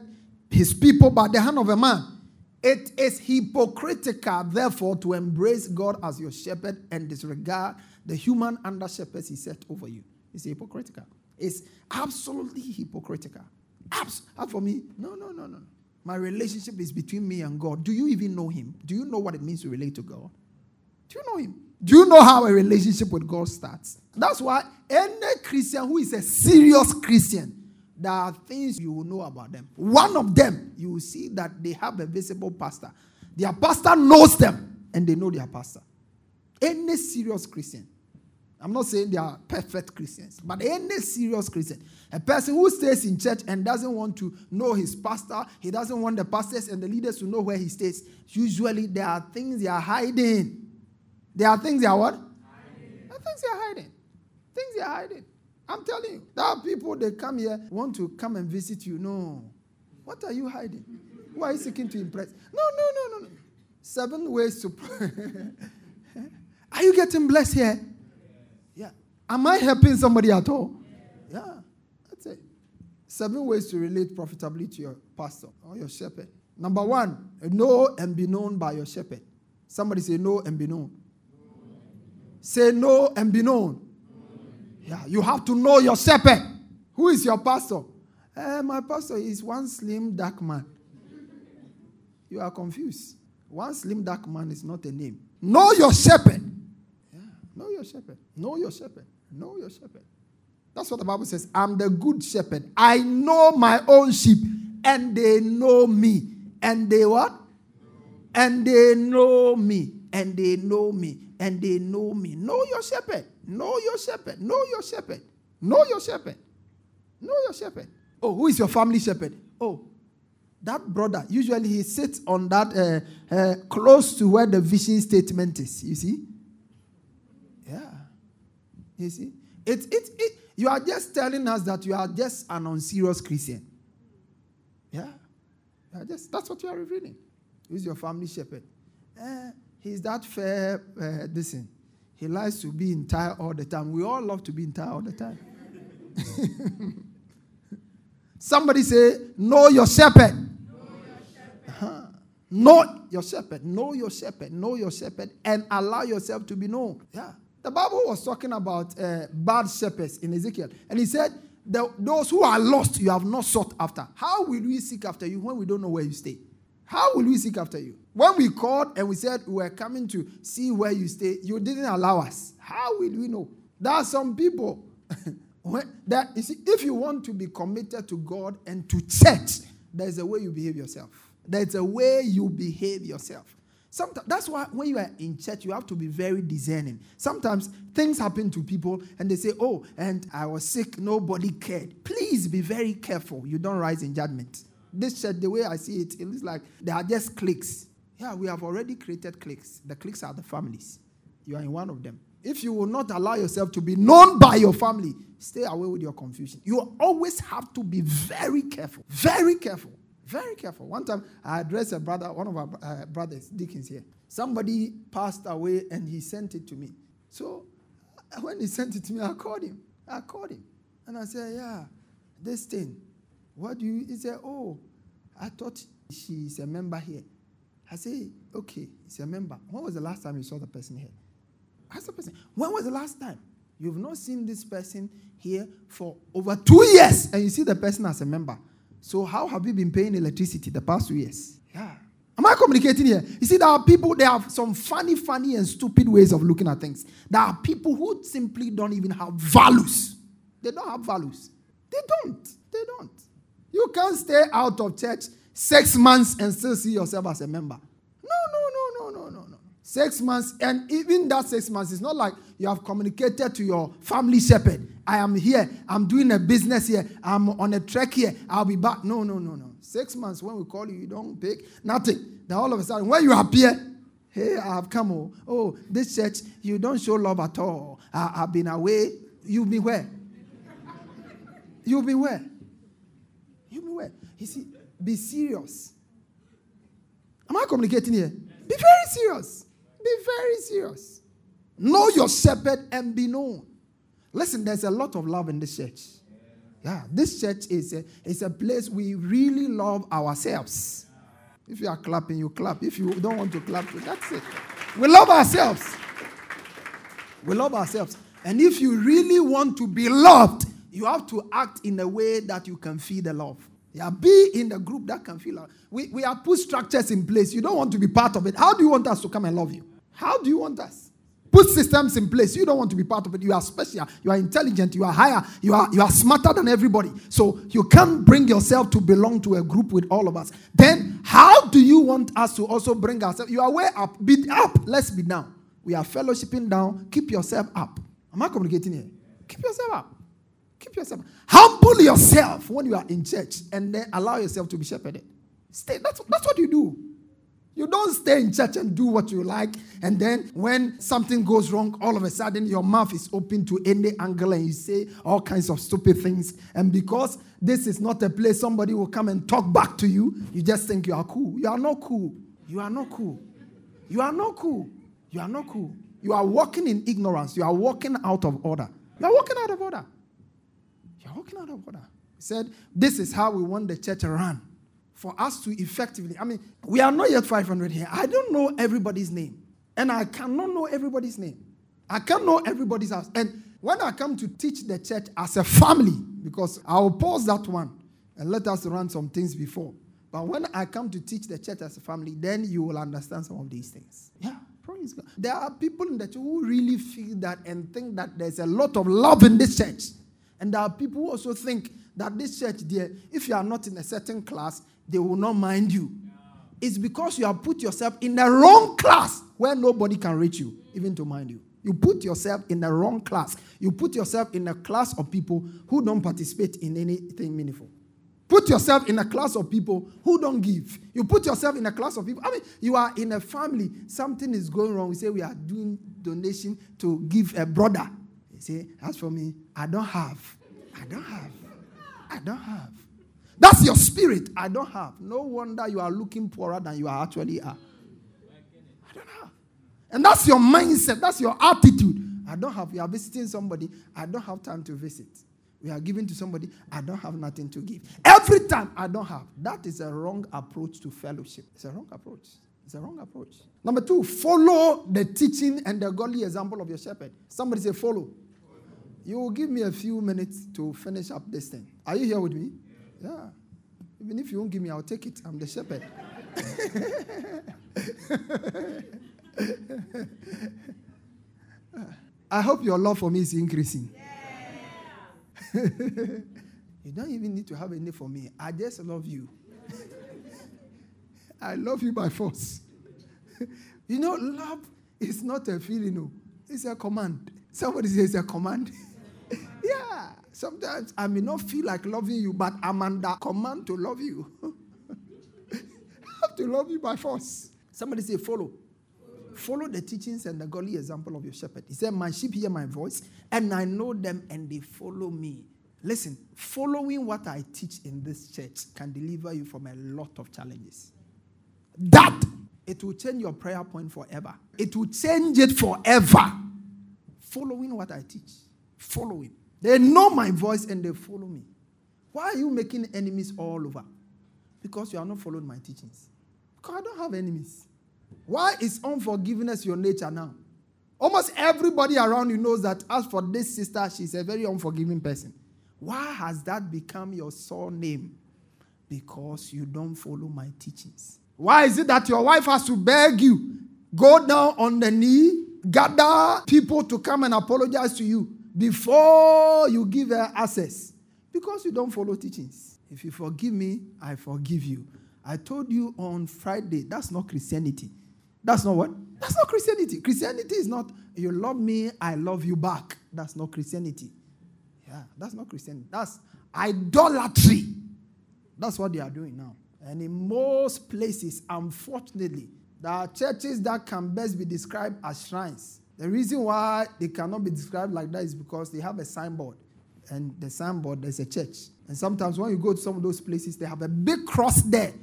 his people by the hand of a man. It is hypocritical, therefore, to embrace God as your shepherd and disregard the human under shepherds he set over you. It's hypocritical. It's absolutely hypocritical. Abs- for me, no, no, no, no. My relationship is between me and God. Do you even know him? Do you know what it means to relate to God? Do you know him? Do you know how a relationship with God starts? That's why any Christian who is a serious Christian, there are things you will know about them. One of them, you will see that they have a visible pastor. Their pastor knows them and they know their pastor. Any serious Christian, I'm not saying they are perfect Christians, but any serious Christian, a person who stays in church and doesn't want to know his pastor, he doesn't want the pastors and the leaders to know where he stays, usually there are things they are hiding. There are things they are what? Hiding. There are things they are hiding. Things they are hiding. I'm telling you, there are people they come here want to come and visit you. No. What are you hiding? Who are you seeking to impress? No, no, no, no, no. Seven ways to pray. are you getting blessed here? Yeah. Am I helping somebody at all? Yeah. That's it. Seven ways to relate profitably to your pastor or your shepherd. Number one, know and be known by your shepherd. Somebody say, know and be known. Say no and be known. Yeah, you have to know your shepherd. Who is your pastor? Uh, my pastor is one slim dark man. You are confused. One slim dark man is not a name. Know your shepherd. Yeah, know your shepherd. Know your shepherd. Know your shepherd. That's what the Bible says. I'm the good shepherd. I know my own sheep, and they know me. And they what? And they know me. And they know me and they know me. Know your shepherd. Know your shepherd. Know your shepherd. Know your shepherd. Know your shepherd. Oh, who is your family shepherd? Oh, that brother. Usually he sits on that uh, uh, close to where the vision statement is. You see? Yeah. You see? It, it, it, you are just telling us that you are just an unserious Christian. Yeah. just, that's what you are revealing. Who's your family shepherd? Uh, he's that fair, uh, listen, he likes to be in tie all the time. We all love to be in tie all the time. Somebody say, Know your shepherd. Uh-huh. Know your shepherd. Know your shepherd. Know your shepherd and allow yourself to be known. Yeah. The Bible was talking about uh, bad shepherds in Ezekiel. And he said, Those who are lost, you have not sought after. How will we seek after you when we don't know where you stay? How will we seek after you? When we called and we said we were coming to see where you stay, you didn't allow us. How will we know? There are some people that you see, if you want to be committed to God and to church, there's a way you behave yourself. There's a way you behave yourself. Sometimes that's why when you are in church, you have to be very discerning. Sometimes things happen to people and they say, Oh, and I was sick, nobody cared. Please be very careful. You don't rise in judgment. This church, the way I see it, it looks like they are just cliques. Yeah, we have already created cliques. The cliques are the families. You are in one of them. If you will not allow yourself to be known by your family, stay away with your confusion. You always have to be very careful. Very careful. Very careful. One time I addressed a brother, one of our uh, brothers, Dickens here. Somebody passed away and he sent it to me. So when he sent it to me, I called him. I called him. And I said, Yeah, this thing. What do you? He said, Oh, I thought she's a member here. I say, Okay, he's a member. When was the last time you saw the person here? Ask the person, when was the last time? You've not seen this person here for over two years, and you see the person as a member. So, how have you been paying electricity the past two years? Yeah. Am I communicating here? You see, there are people, they have some funny, funny, and stupid ways of looking at things. There are people who simply don't even have values. They don't have values. They don't. They don't. You can't stay out of church six months and still see yourself as a member. No, no, no, no, no, no, no. Six months, and even that six months, it's not like you have communicated to your family shepherd. I am here. I'm doing a business here. I'm on a trek here. I'll be back. No, no, no, no. Six months, when we call you, you don't pick nothing. Then all of a sudden, when you appear, hey, I have come. Oh, oh this church, you don't show love at all. I, have been away. You've been where? You've been where? You've been where? You see, be serious. Am I communicating here? Be very serious. Be very serious. Know your shepherd and be known. Listen, there's a lot of love in this church. Yeah, this church is a, is a place we really love ourselves. If you are clapping, you clap. If you don't want to clap, that's it. We love ourselves. We love ourselves. And if you really want to be loved, you have to act in a way that you can feel the love. Yeah, be in the group that can feel love. We, we have put structures in place. You don't want to be part of it. How do you want us to come and love you? How do you want us? Put systems in place. You don't want to be part of it. You are special. You are intelligent. You are higher. You are, you are smarter than everybody. So you can't bring yourself to belong to a group with all of us. Then how do you want us to also bring ourselves? You are way up. Be up. Let's be down. We are fellowshipping down. Keep yourself up. Am I communicating here? Keep yourself up. Keep yourself. Humble yourself when you are in church and then allow yourself to be shepherded. Stay. That's, that's what you do. You don't stay in church and do what you like, and then when something goes wrong, all of a sudden your mouth is open to any angle and you say all kinds of stupid things. And because this is not a place somebody will come and talk back to you, you just think you are cool. You are not cool. You are not cool. You are not cool. You are not cool. You are walking in ignorance. You are walking out of order. You are walking out of order. Walking out of order. He said, This is how we want the church to run for us to effectively. I mean, we are not yet 500 here. I don't know everybody's name. And I cannot know everybody's name. I can't know everybody's house. And when I come to teach the church as a family, because I'll pause that one and let us run some things before. But when I come to teach the church as a family, then you will understand some of these things. Yeah, praise God. There are people in the church who really feel that and think that there's a lot of love in this church. And there are people who also think that this church, there, if you are not in a certain class, they will not mind you. It's because you have put yourself in the wrong class where nobody can reach you, even to mind you. You put yourself in the wrong class. You put yourself in a class of people who don't participate in anything meaningful. Put yourself in a class of people who don't give. You put yourself in a class of people. I mean, you are in a family, something is going wrong. We say we are doing donation to give a brother. Say, as for me, I don't have. I don't have. I don't have. That's your spirit. I don't have. No wonder you are looking poorer than you are actually are. I don't have. And that's your mindset. That's your attitude. I don't have. You are visiting somebody. I don't have time to visit. we are giving to somebody, I don't have nothing to give. Every time I don't have. That is a wrong approach to fellowship. It's a wrong approach. It's a wrong approach. Number two, follow the teaching and the godly example of your shepherd. Somebody say, follow. You will give me a few minutes to finish up this thing. Are you here with me? Yeah. Even if you won't give me, I'll take it. I'm the shepherd. I hope your love for me is increasing. you don't even need to have any for me. I just love you. I love you by force. you know, love is not a feeling, no. It's a command. Somebody says it's a command. Sometimes I may not feel like loving you, but I'm under command to love you. I have to love you by force. Somebody say, follow. Follow the teachings and the godly example of your shepherd. He said, My sheep hear my voice, and I know them, and they follow me. Listen, following what I teach in this church can deliver you from a lot of challenges. That it will change your prayer point forever. It will change it forever. Following what I teach. Following. They know my voice and they follow me. Why are you making enemies all over? Because you are not following my teachings. Because I don't have enemies. Why is unforgiveness your nature now? Almost everybody around you knows that as for this sister, she's a very unforgiving person. Why has that become your sore name? Because you don't follow my teachings. Why is it that your wife has to beg you, go down on the knee, gather people to come and apologize to you before you give her access? Because you don't follow teachings. If you forgive me, I forgive you. I told you on Friday, that's not Christianity. That's not what? That's not Christianity. Christianity is not, you love me, I love you back. That's not Christianity. Yeah, that's not Christianity. That's idolatry. That's what they are doing now. And in most places, unfortunately, there are churches that can best be described as shrines. The reason why they cannot be described like that is because they have a signboard. And the signboard, there's a church. And sometimes when you go to some of those places, they have a big cross there.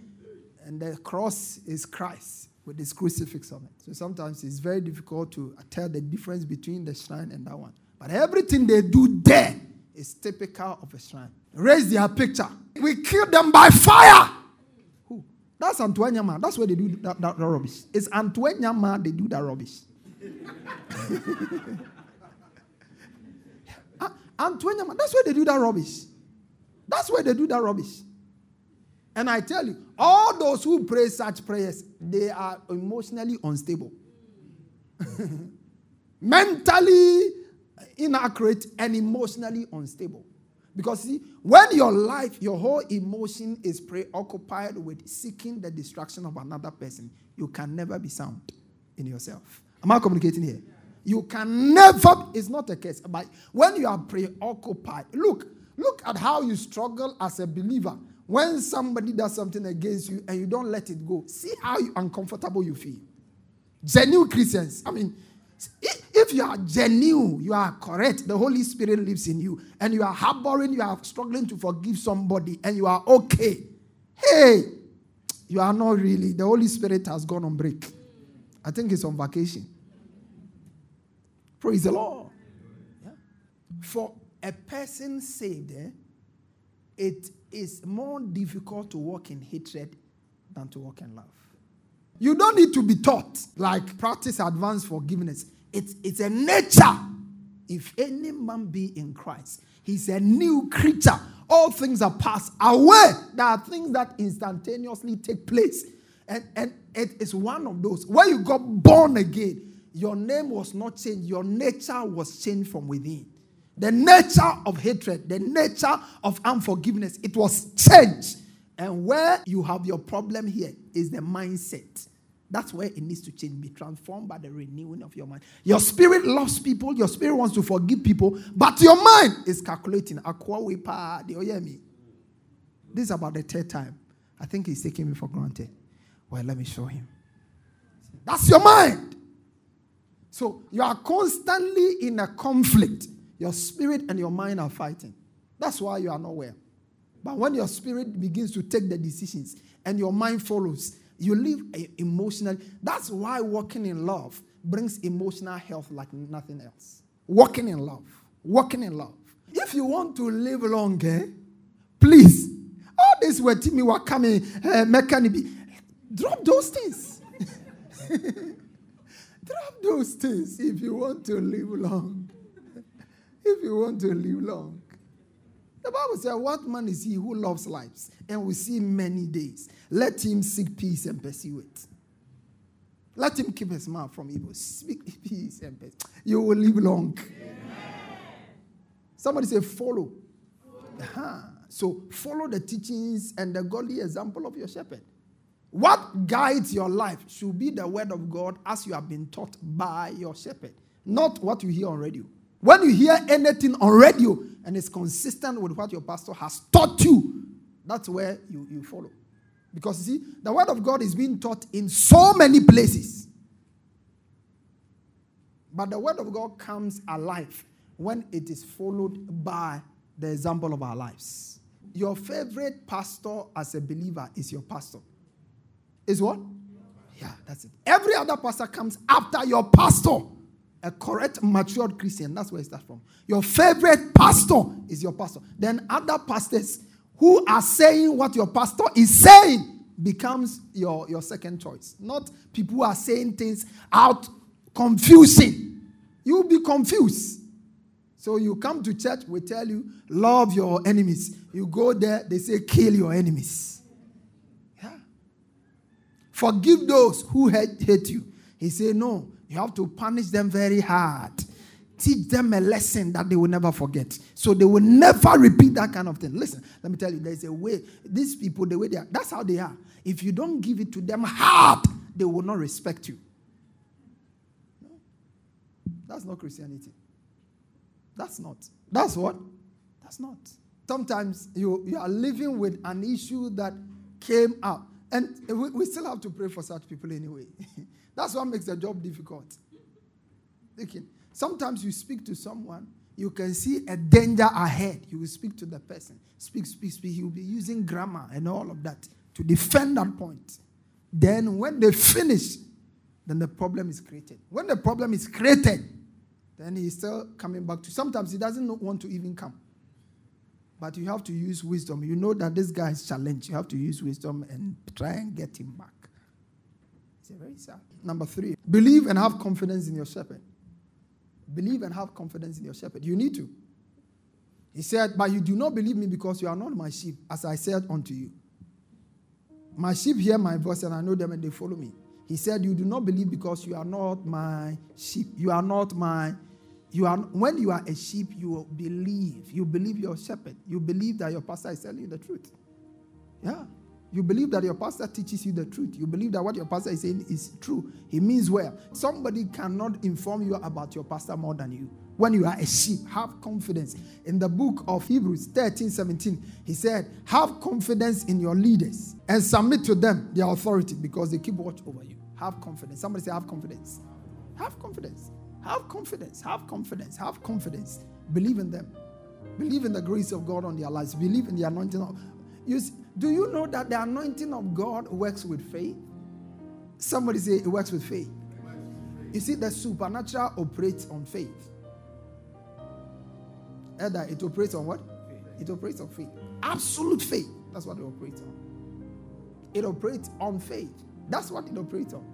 And the cross is Christ with this crucifix on it. So sometimes it's very difficult to tell the difference between the shrine and that one. But everything they do there is typical of a shrine. Raise their picture. We kill them by fire. Who? That's Antoa That's where they do that, that, rubbish. It's Antoa they do that rubbish. Antoa that's where they do that rubbish. That's where they do that rubbish. And I tell you, all those who pray such prayers, they are emotionally unstable. Mentally inaccurate and emotionally unstable. Because see, when your life, your whole emotion is preoccupied with seeking the destruction of another person, you can never be sound in yourself. Am I communicating here? You can never, it's not a case, but when you are preoccupied, look, look at how you struggle as a believer when somebody does something against you and you don't let it go. See how uncomfortable you feel. Genuine Christians, I mean, if you are genuine, you are correct, the Holy Spirit lives in you, and you are harboring, you are struggling to forgive somebody, and you are okay. Hey, you are not really. The Holy Spirit has gone on break. I think it's on vacation. Praise the Lord. Yeah. For a person saved, eh, it is more difficult to walk in hatred than to walk in love. You don't need to be taught, like practice advanced forgiveness. It's, it's a nature. If any man be in Christ, he's a new creature. All things are passed away. There are things that instantaneously take place. And, and it is one of those. When you got born again, your name was not changed, your nature was changed from within. The nature of hatred, the nature of unforgiveness, it was changed. And where you have your problem here is the mindset. That's where it needs to change, be transformed by the renewing of your mind. Your spirit loves people, your spirit wants to forgive people, but your mind is calculating. Do you hear me? This is about the third time. I think he's taking me for granted. Well, let me show him. That's your mind. So you are constantly in a conflict. Your spirit and your mind are fighting. That's why you are not well. But when your spirit begins to take the decisions and your mind follows, you live emotionally. That's why walking in love brings emotional health like nothing else. Walking in love. Walking in love. If you want to live long, eh, please, all this where Timmy were coming, uh, mechanic, drop those things. those things if you want to live long. if you want to live long. The Bible says, What man is he who loves lives and will see many days? Let him seek peace and pursue it. Let him keep his mouth from evil. Speak peace and peace. You will live long. Amen. Somebody say, Follow. Uh-huh. So, follow the teachings and the godly example of your shepherd. What guides your life should be the word of God as you have been taught by your shepherd, not what you hear on radio. When you hear anything on radio and it's consistent with what your pastor has taught you, that's where you, you follow. Because you see, the word of God is being taught in so many places. But the word of God comes alive when it is followed by the example of our lives. Your favorite pastor as a believer is your pastor. Is what? Yeah, that's it. Every other pastor comes after your pastor a correct, matured Christian. That's where it starts from. Your favorite pastor is your pastor. Then other pastors who are saying what your pastor is saying becomes your, your second choice. Not people who are saying things out confusing. You'll be confused. So you come to church, we tell you, love your enemies. You go there, they say, kill your enemies. Forgive those who hate, you. He said, no, you have to punish them very hard. Teach them a lesson that they will never forget. So they will never repeat that kind of thing. Listen, let me tell you, there's a way. These people, the way they are, that's how they are. If you don't give it to them hard, they will not respect you. That's not Christianity. That's not. That's what? That's not. Sometimes you, you are living with an issue that came up. And we, we still have to pray for such people anyway. That's what makes the job difficult. Thinking. Sometimes you speak to someone, you can see a danger ahead. You will speak to the person. Speak, speak, speak. He will be using grammar and all of that to defend that point. Then, when they finish, then the problem is created. When the problem is created, then he's still coming back to. Sometimes he doesn't want to even come. But you have to use wisdom. You know that this guy is challenged. You have to use wisdom and try and get him back. It's very sad. Number three, believe and have confidence in your shepherd. Believe and have confidence in your shepherd. You need to. He said, But you do not believe me because you are not my sheep, as I said unto you. My sheep hear my voice, and I know them, and they follow me. He said, You do not believe because you are not my sheep. You are not my. You are when you are a sheep, you believe. You believe your shepherd. You believe that your pastor is telling you the truth. Yeah. You believe that your pastor teaches you the truth. You believe that what your pastor is saying is true. He means well. Somebody cannot inform you about your pastor more than you. When you are a sheep, have confidence. In the book of Hebrews 13 17, he said, Have confidence in your leaders and submit to them their authority because they keep watch over you. Have confidence. Somebody say, Have confidence. Have confidence. Have confidence. Have confidence. Have confidence. Believe in them. Believe in the grace of God on their lives. Believe in the anointing of. You see, do you know that the anointing of God works with faith? Somebody say it works with faith. You see, the supernatural operates on faith. Either it operates on what? It operates on faith. Absolute faith. That's what it operates on. It operates on faith. That's what it operates on.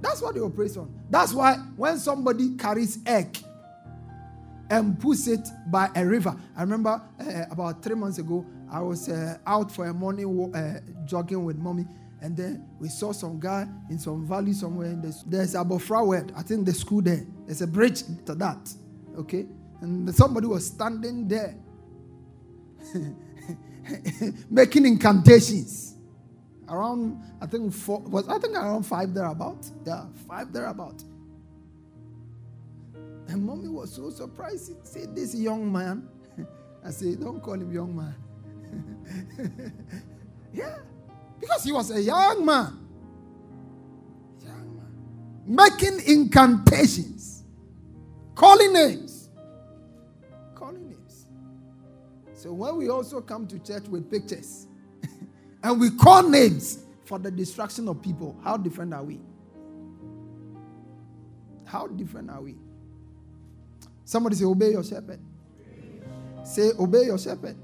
That's what it operates on. That's why when somebody carries egg and puts it by a river, I remember uh, about three months ago, I was uh, out for a morning uh, jogging with mommy, and then we saw some guy in some valley somewhere. In the, there's a Word, I think the school there. There's a bridge to that, okay? And somebody was standing there making incantations around. I think four was I think around five thereabout. Yeah, five thereabout. And mommy was so surprised. She said, "This young man." I said, "Don't call him young man." yeah. Because he was a young man. Young man. Making incantations. Calling names. Calling names. So when we also come to church with pictures and we call names for the destruction of people, how different are we? How different are we? Somebody say, Obey your shepherd. Say, obey your shepherd.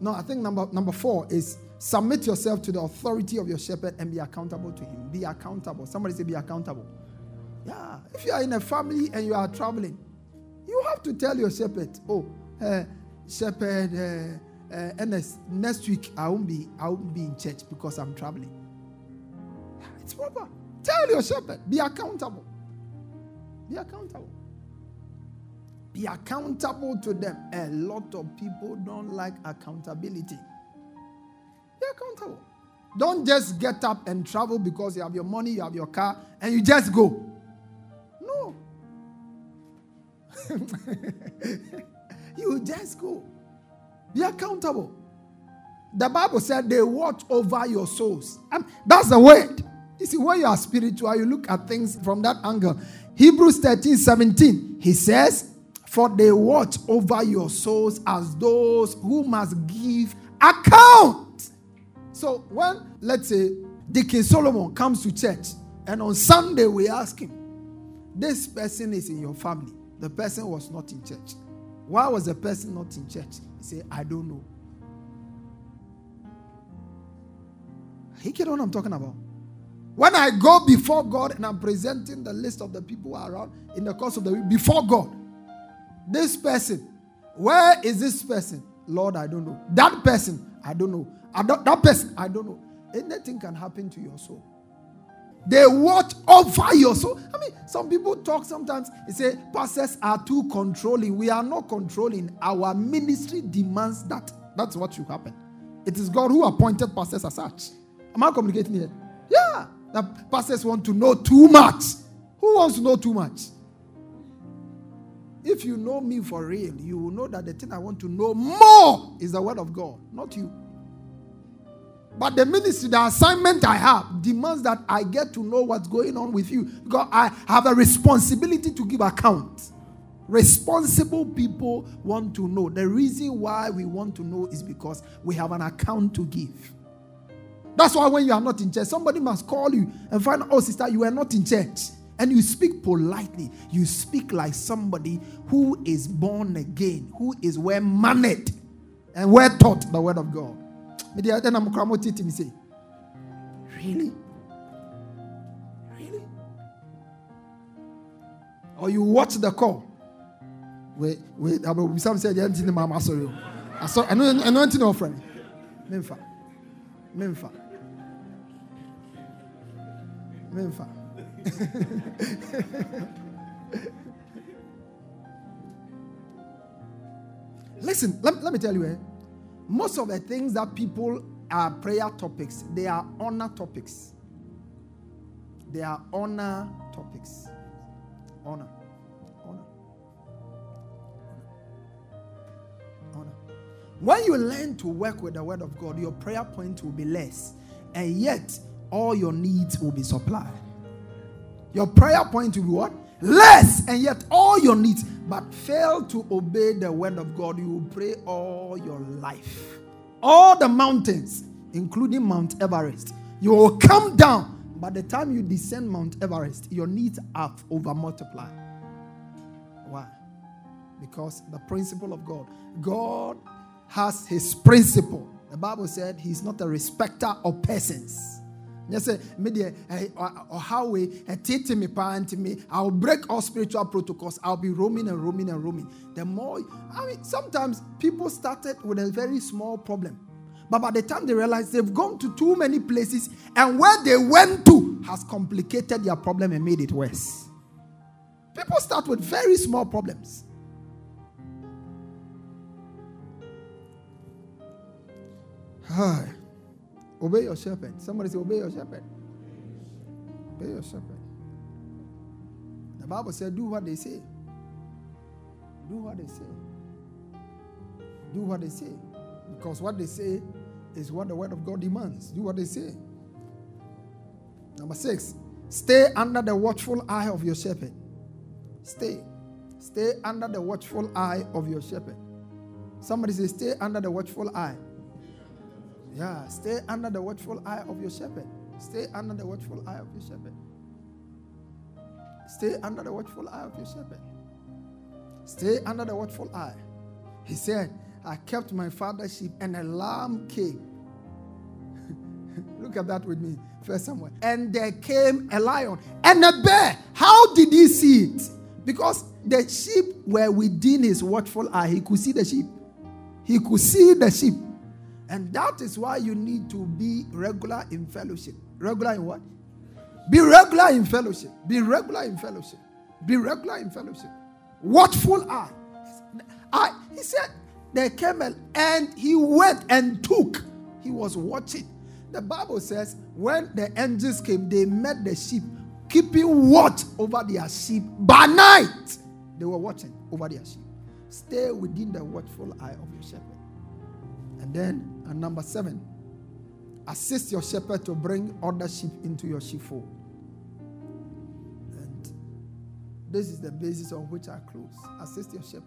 No, I think number number four is submit yourself to the authority of your shepherd and be accountable to him. Be accountable. Somebody say, be accountable. Yeah. If you are in a family and you are traveling, you have to tell your shepherd, oh, uh, shepherd, uh, next, next week I won't be I won't be in church because I'm traveling. It's proper. Tell your shepherd. Be accountable. Be accountable. Be accountable to them. A lot of people don't like accountability. Be accountable. Don't just get up and travel because you have your money, you have your car, and you just go. No. you just go. Be accountable. The Bible said they watch over your souls. And that's the word. You see, when you are spiritual, you look at things from that angle. Hebrews 13 17, he says, For they watch over your souls as those who must give account. So when, let's say, Deacon Solomon comes to church, and on Sunday we ask him, This person is in your family. The person was not in church. Why was the person not in church? Said, I don't know. He get what I'm talking about. When I go before God and I'm presenting the list of the people around in the course of the week before God, this person, where is this person? Lord, I don't know. That person, I don't know. I don't, that person, I don't know. Anything can happen to your soul. They watch over your soul. I mean, some people talk sometimes, they say, pastors are too controlling. We are not controlling. Our ministry demands that. That's what should happen. It is God who appointed pastors as such. Am I communicating here? Yeah that pastors want to know too much. Who wants to know too much? If you know me for real, you will know that the thing I want to know more is the word of God, not you. But the ministry, the assignment I have demands that I get to know what's going on with you because I have a responsibility to give account. Responsible people want to know. The reason why we want to know is because we have an account to give. That's why when you are not in church, somebody must call you and find out, oh, sister, you are not in church. And you speak politely. You speak like somebody who is born again, who is well mannered and well taught the word of God. Me Really? Really? Or you watch the call. Wait, wait, I will some say, I saw I saw, I know, I know, no friend. Memfa. Memfa. Memfa. Listen, let, let me tell you, eh? Most of the things that people are prayer topics, they are honor topics. They are honor topics. Honor. Honor. Honor. When you learn to work with the word of God, your prayer point will be less. And yet, all your needs will be supplied. Your prayer point will be what? Less, and yet all your needs. But fail to obey the word of God, you will pray all your life. All the mountains, including Mount Everest, you will come down. By the time you descend Mount Everest, your needs have over multiplied. Why? Because the principle of God. God has his principle. The Bible said he's not a respecter of persons. Yes, me deɛ ɔhaw eh, wei ɛtete eh, me paa me. I'll break all spiritual protocols. I'll be roaming and roaming and roaming. The more I mean sometimes people started with a very small problem. But by the time they realize they've gone to too many places and where they went to has complicated their problem and made it worse. People start with very small problems. Hi. Obey your shepherd. Somebody say, Obey your shepherd. Obey your shepherd. The Bible said, Do what they say. Do what they say. Do what they say. Because what they say is what the word of God demands. Do what they say. Number six, stay under the watchful eye of your shepherd. Stay. Stay under the watchful eye of your shepherd. Somebody say, Stay under the watchful eye yeah, stay under the watchful eye of your shepherd. Stay under the watchful eye of your shepherd. Stay under the watchful eye of your shepherd. Stay under the watchful eye. He said, I kept my father's sheep, and a lamb came. Look at that with me, first Samuel. And there came a lion and a bear. How did he see it? Because the sheep were within his watchful eye. He could see the sheep. He could see the sheep. And that is why you need to be regular in fellowship. Regular in what? Be regular in fellowship. Be regular in fellowship. Be regular in fellowship. Watchful eye. I, he said, there came and he went and took. He was watching. The Bible says, when the angels came, they met the sheep, keeping watch over their sheep by night. They were watching over their sheep. Stay within the watchful eye of your shepherd. And then, and number seven, assist your shepherd to bring other sheep into your sheepfold. And this is the basis on which I close. Assist your shepherd.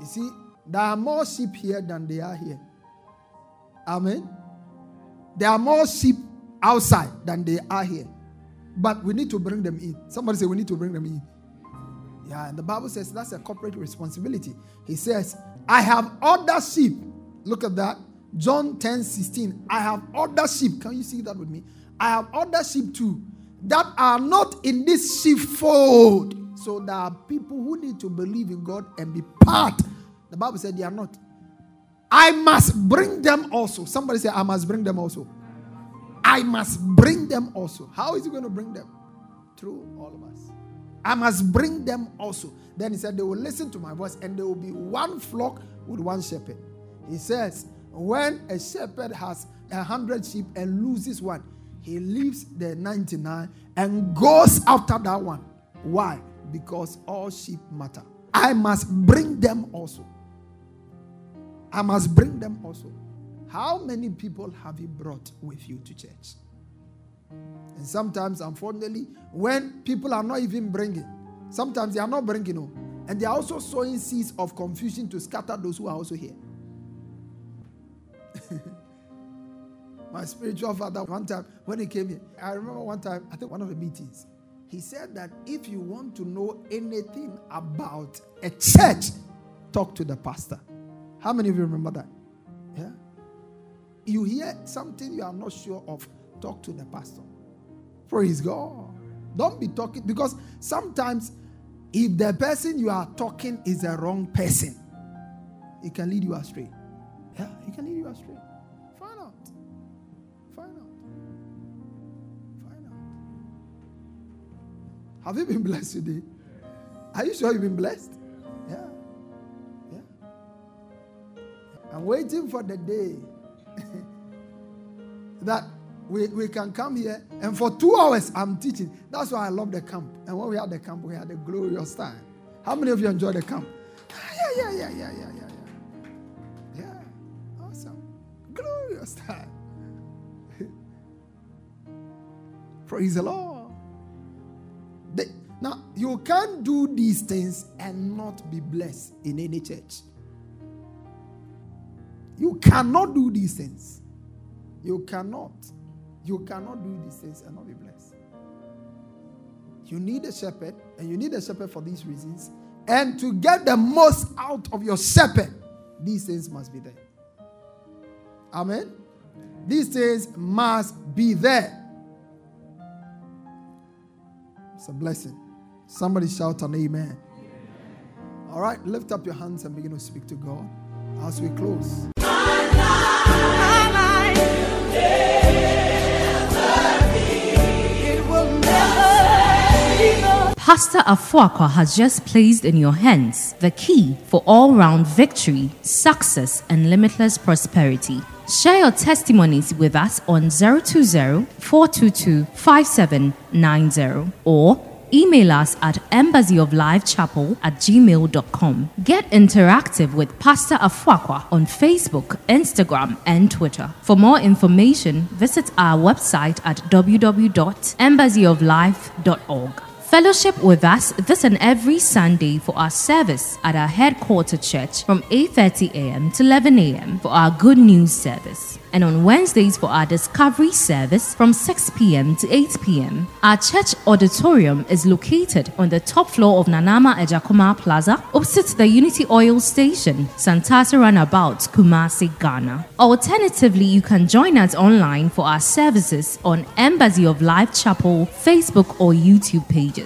You see, there are more sheep here than they are here. Amen. There are more sheep outside than they are here. But we need to bring them in. Somebody say we need to bring them in. Yeah, and the Bible says that's a corporate responsibility. He says, I have other sheep. Look at that. John 10 16. I have other sheep. Can you see that with me? I have other sheep too that are not in this sheepfold. So there are people who need to believe in God and be part. The Bible said they are not. I must bring them also. Somebody say, I must bring them also. I must bring them also. How is he going to bring them? Through all of us. I must bring them also. Then he said, They will listen to my voice, and there will be one flock with one shepherd. He says, When a shepherd has a hundred sheep and loses one, he leaves the 99 and goes after that one. Why? Because all sheep matter. I must bring them also. I must bring them also. How many people have you brought with you to church? And sometimes, unfortunately, when people are not even bringing, sometimes they are not bringing, no, and they are also sowing seeds of confusion to scatter those who are also here. My spiritual father, one time when he came here, I remember one time, I think one of the meetings, he said that if you want to know anything about a church, talk to the pastor. How many of you remember that? Yeah. You hear something you are not sure of, talk to the pastor. Praise God. Don't be talking because sometimes if the person you are talking is a wrong person, it can lead you astray. Yeah, he can lead you astray. Find out. Find out. Find out. Have you been blessed today? Are you sure you've been blessed? Yeah. Yeah. I'm waiting for the day that we, we can come here and for two hours I'm teaching. That's why I love the camp. And when we had the camp, we had a glorious time. How many of you enjoy the camp? Yeah, yeah, yeah, yeah, yeah, yeah. Glorious time. Praise the Lord. Now, you can't do these things and not be blessed in any church. You cannot do these things. You cannot. You cannot do these things and not be blessed. You need a shepherd, and you need a shepherd for these reasons. And to get the most out of your shepherd, these things must be there. Amen. These things must be there. It's a blessing. Somebody shout an amen. All right, lift up your hands and begin to speak to God as we close. Pastor Afuakwa has just placed in your hands the key for all round victory, success, and limitless prosperity. Share your testimonies with us on 020 422 5790 or email us at embassyoflifechapel at gmail.com. Get interactive with Pastor Afuakwa on Facebook, Instagram, and Twitter. For more information, visit our website at www.embassyoflife.org. Fellowship with us this and every Sunday for our service at our headquarter church from 8:30 a.m. to 11 a.m. for our good news service. and on Wednesdays for our Discovery service from 6 p.m. to 8 p.m. Our church auditorium is located on the top floor of Nanama Ejakoma Plaza, opposite the Unity Oil Station, Santata Runabout, Kumasi, Ghana. Alternatively, you can join us online for our services on Embassy of Life Chapel Facebook or YouTube pages.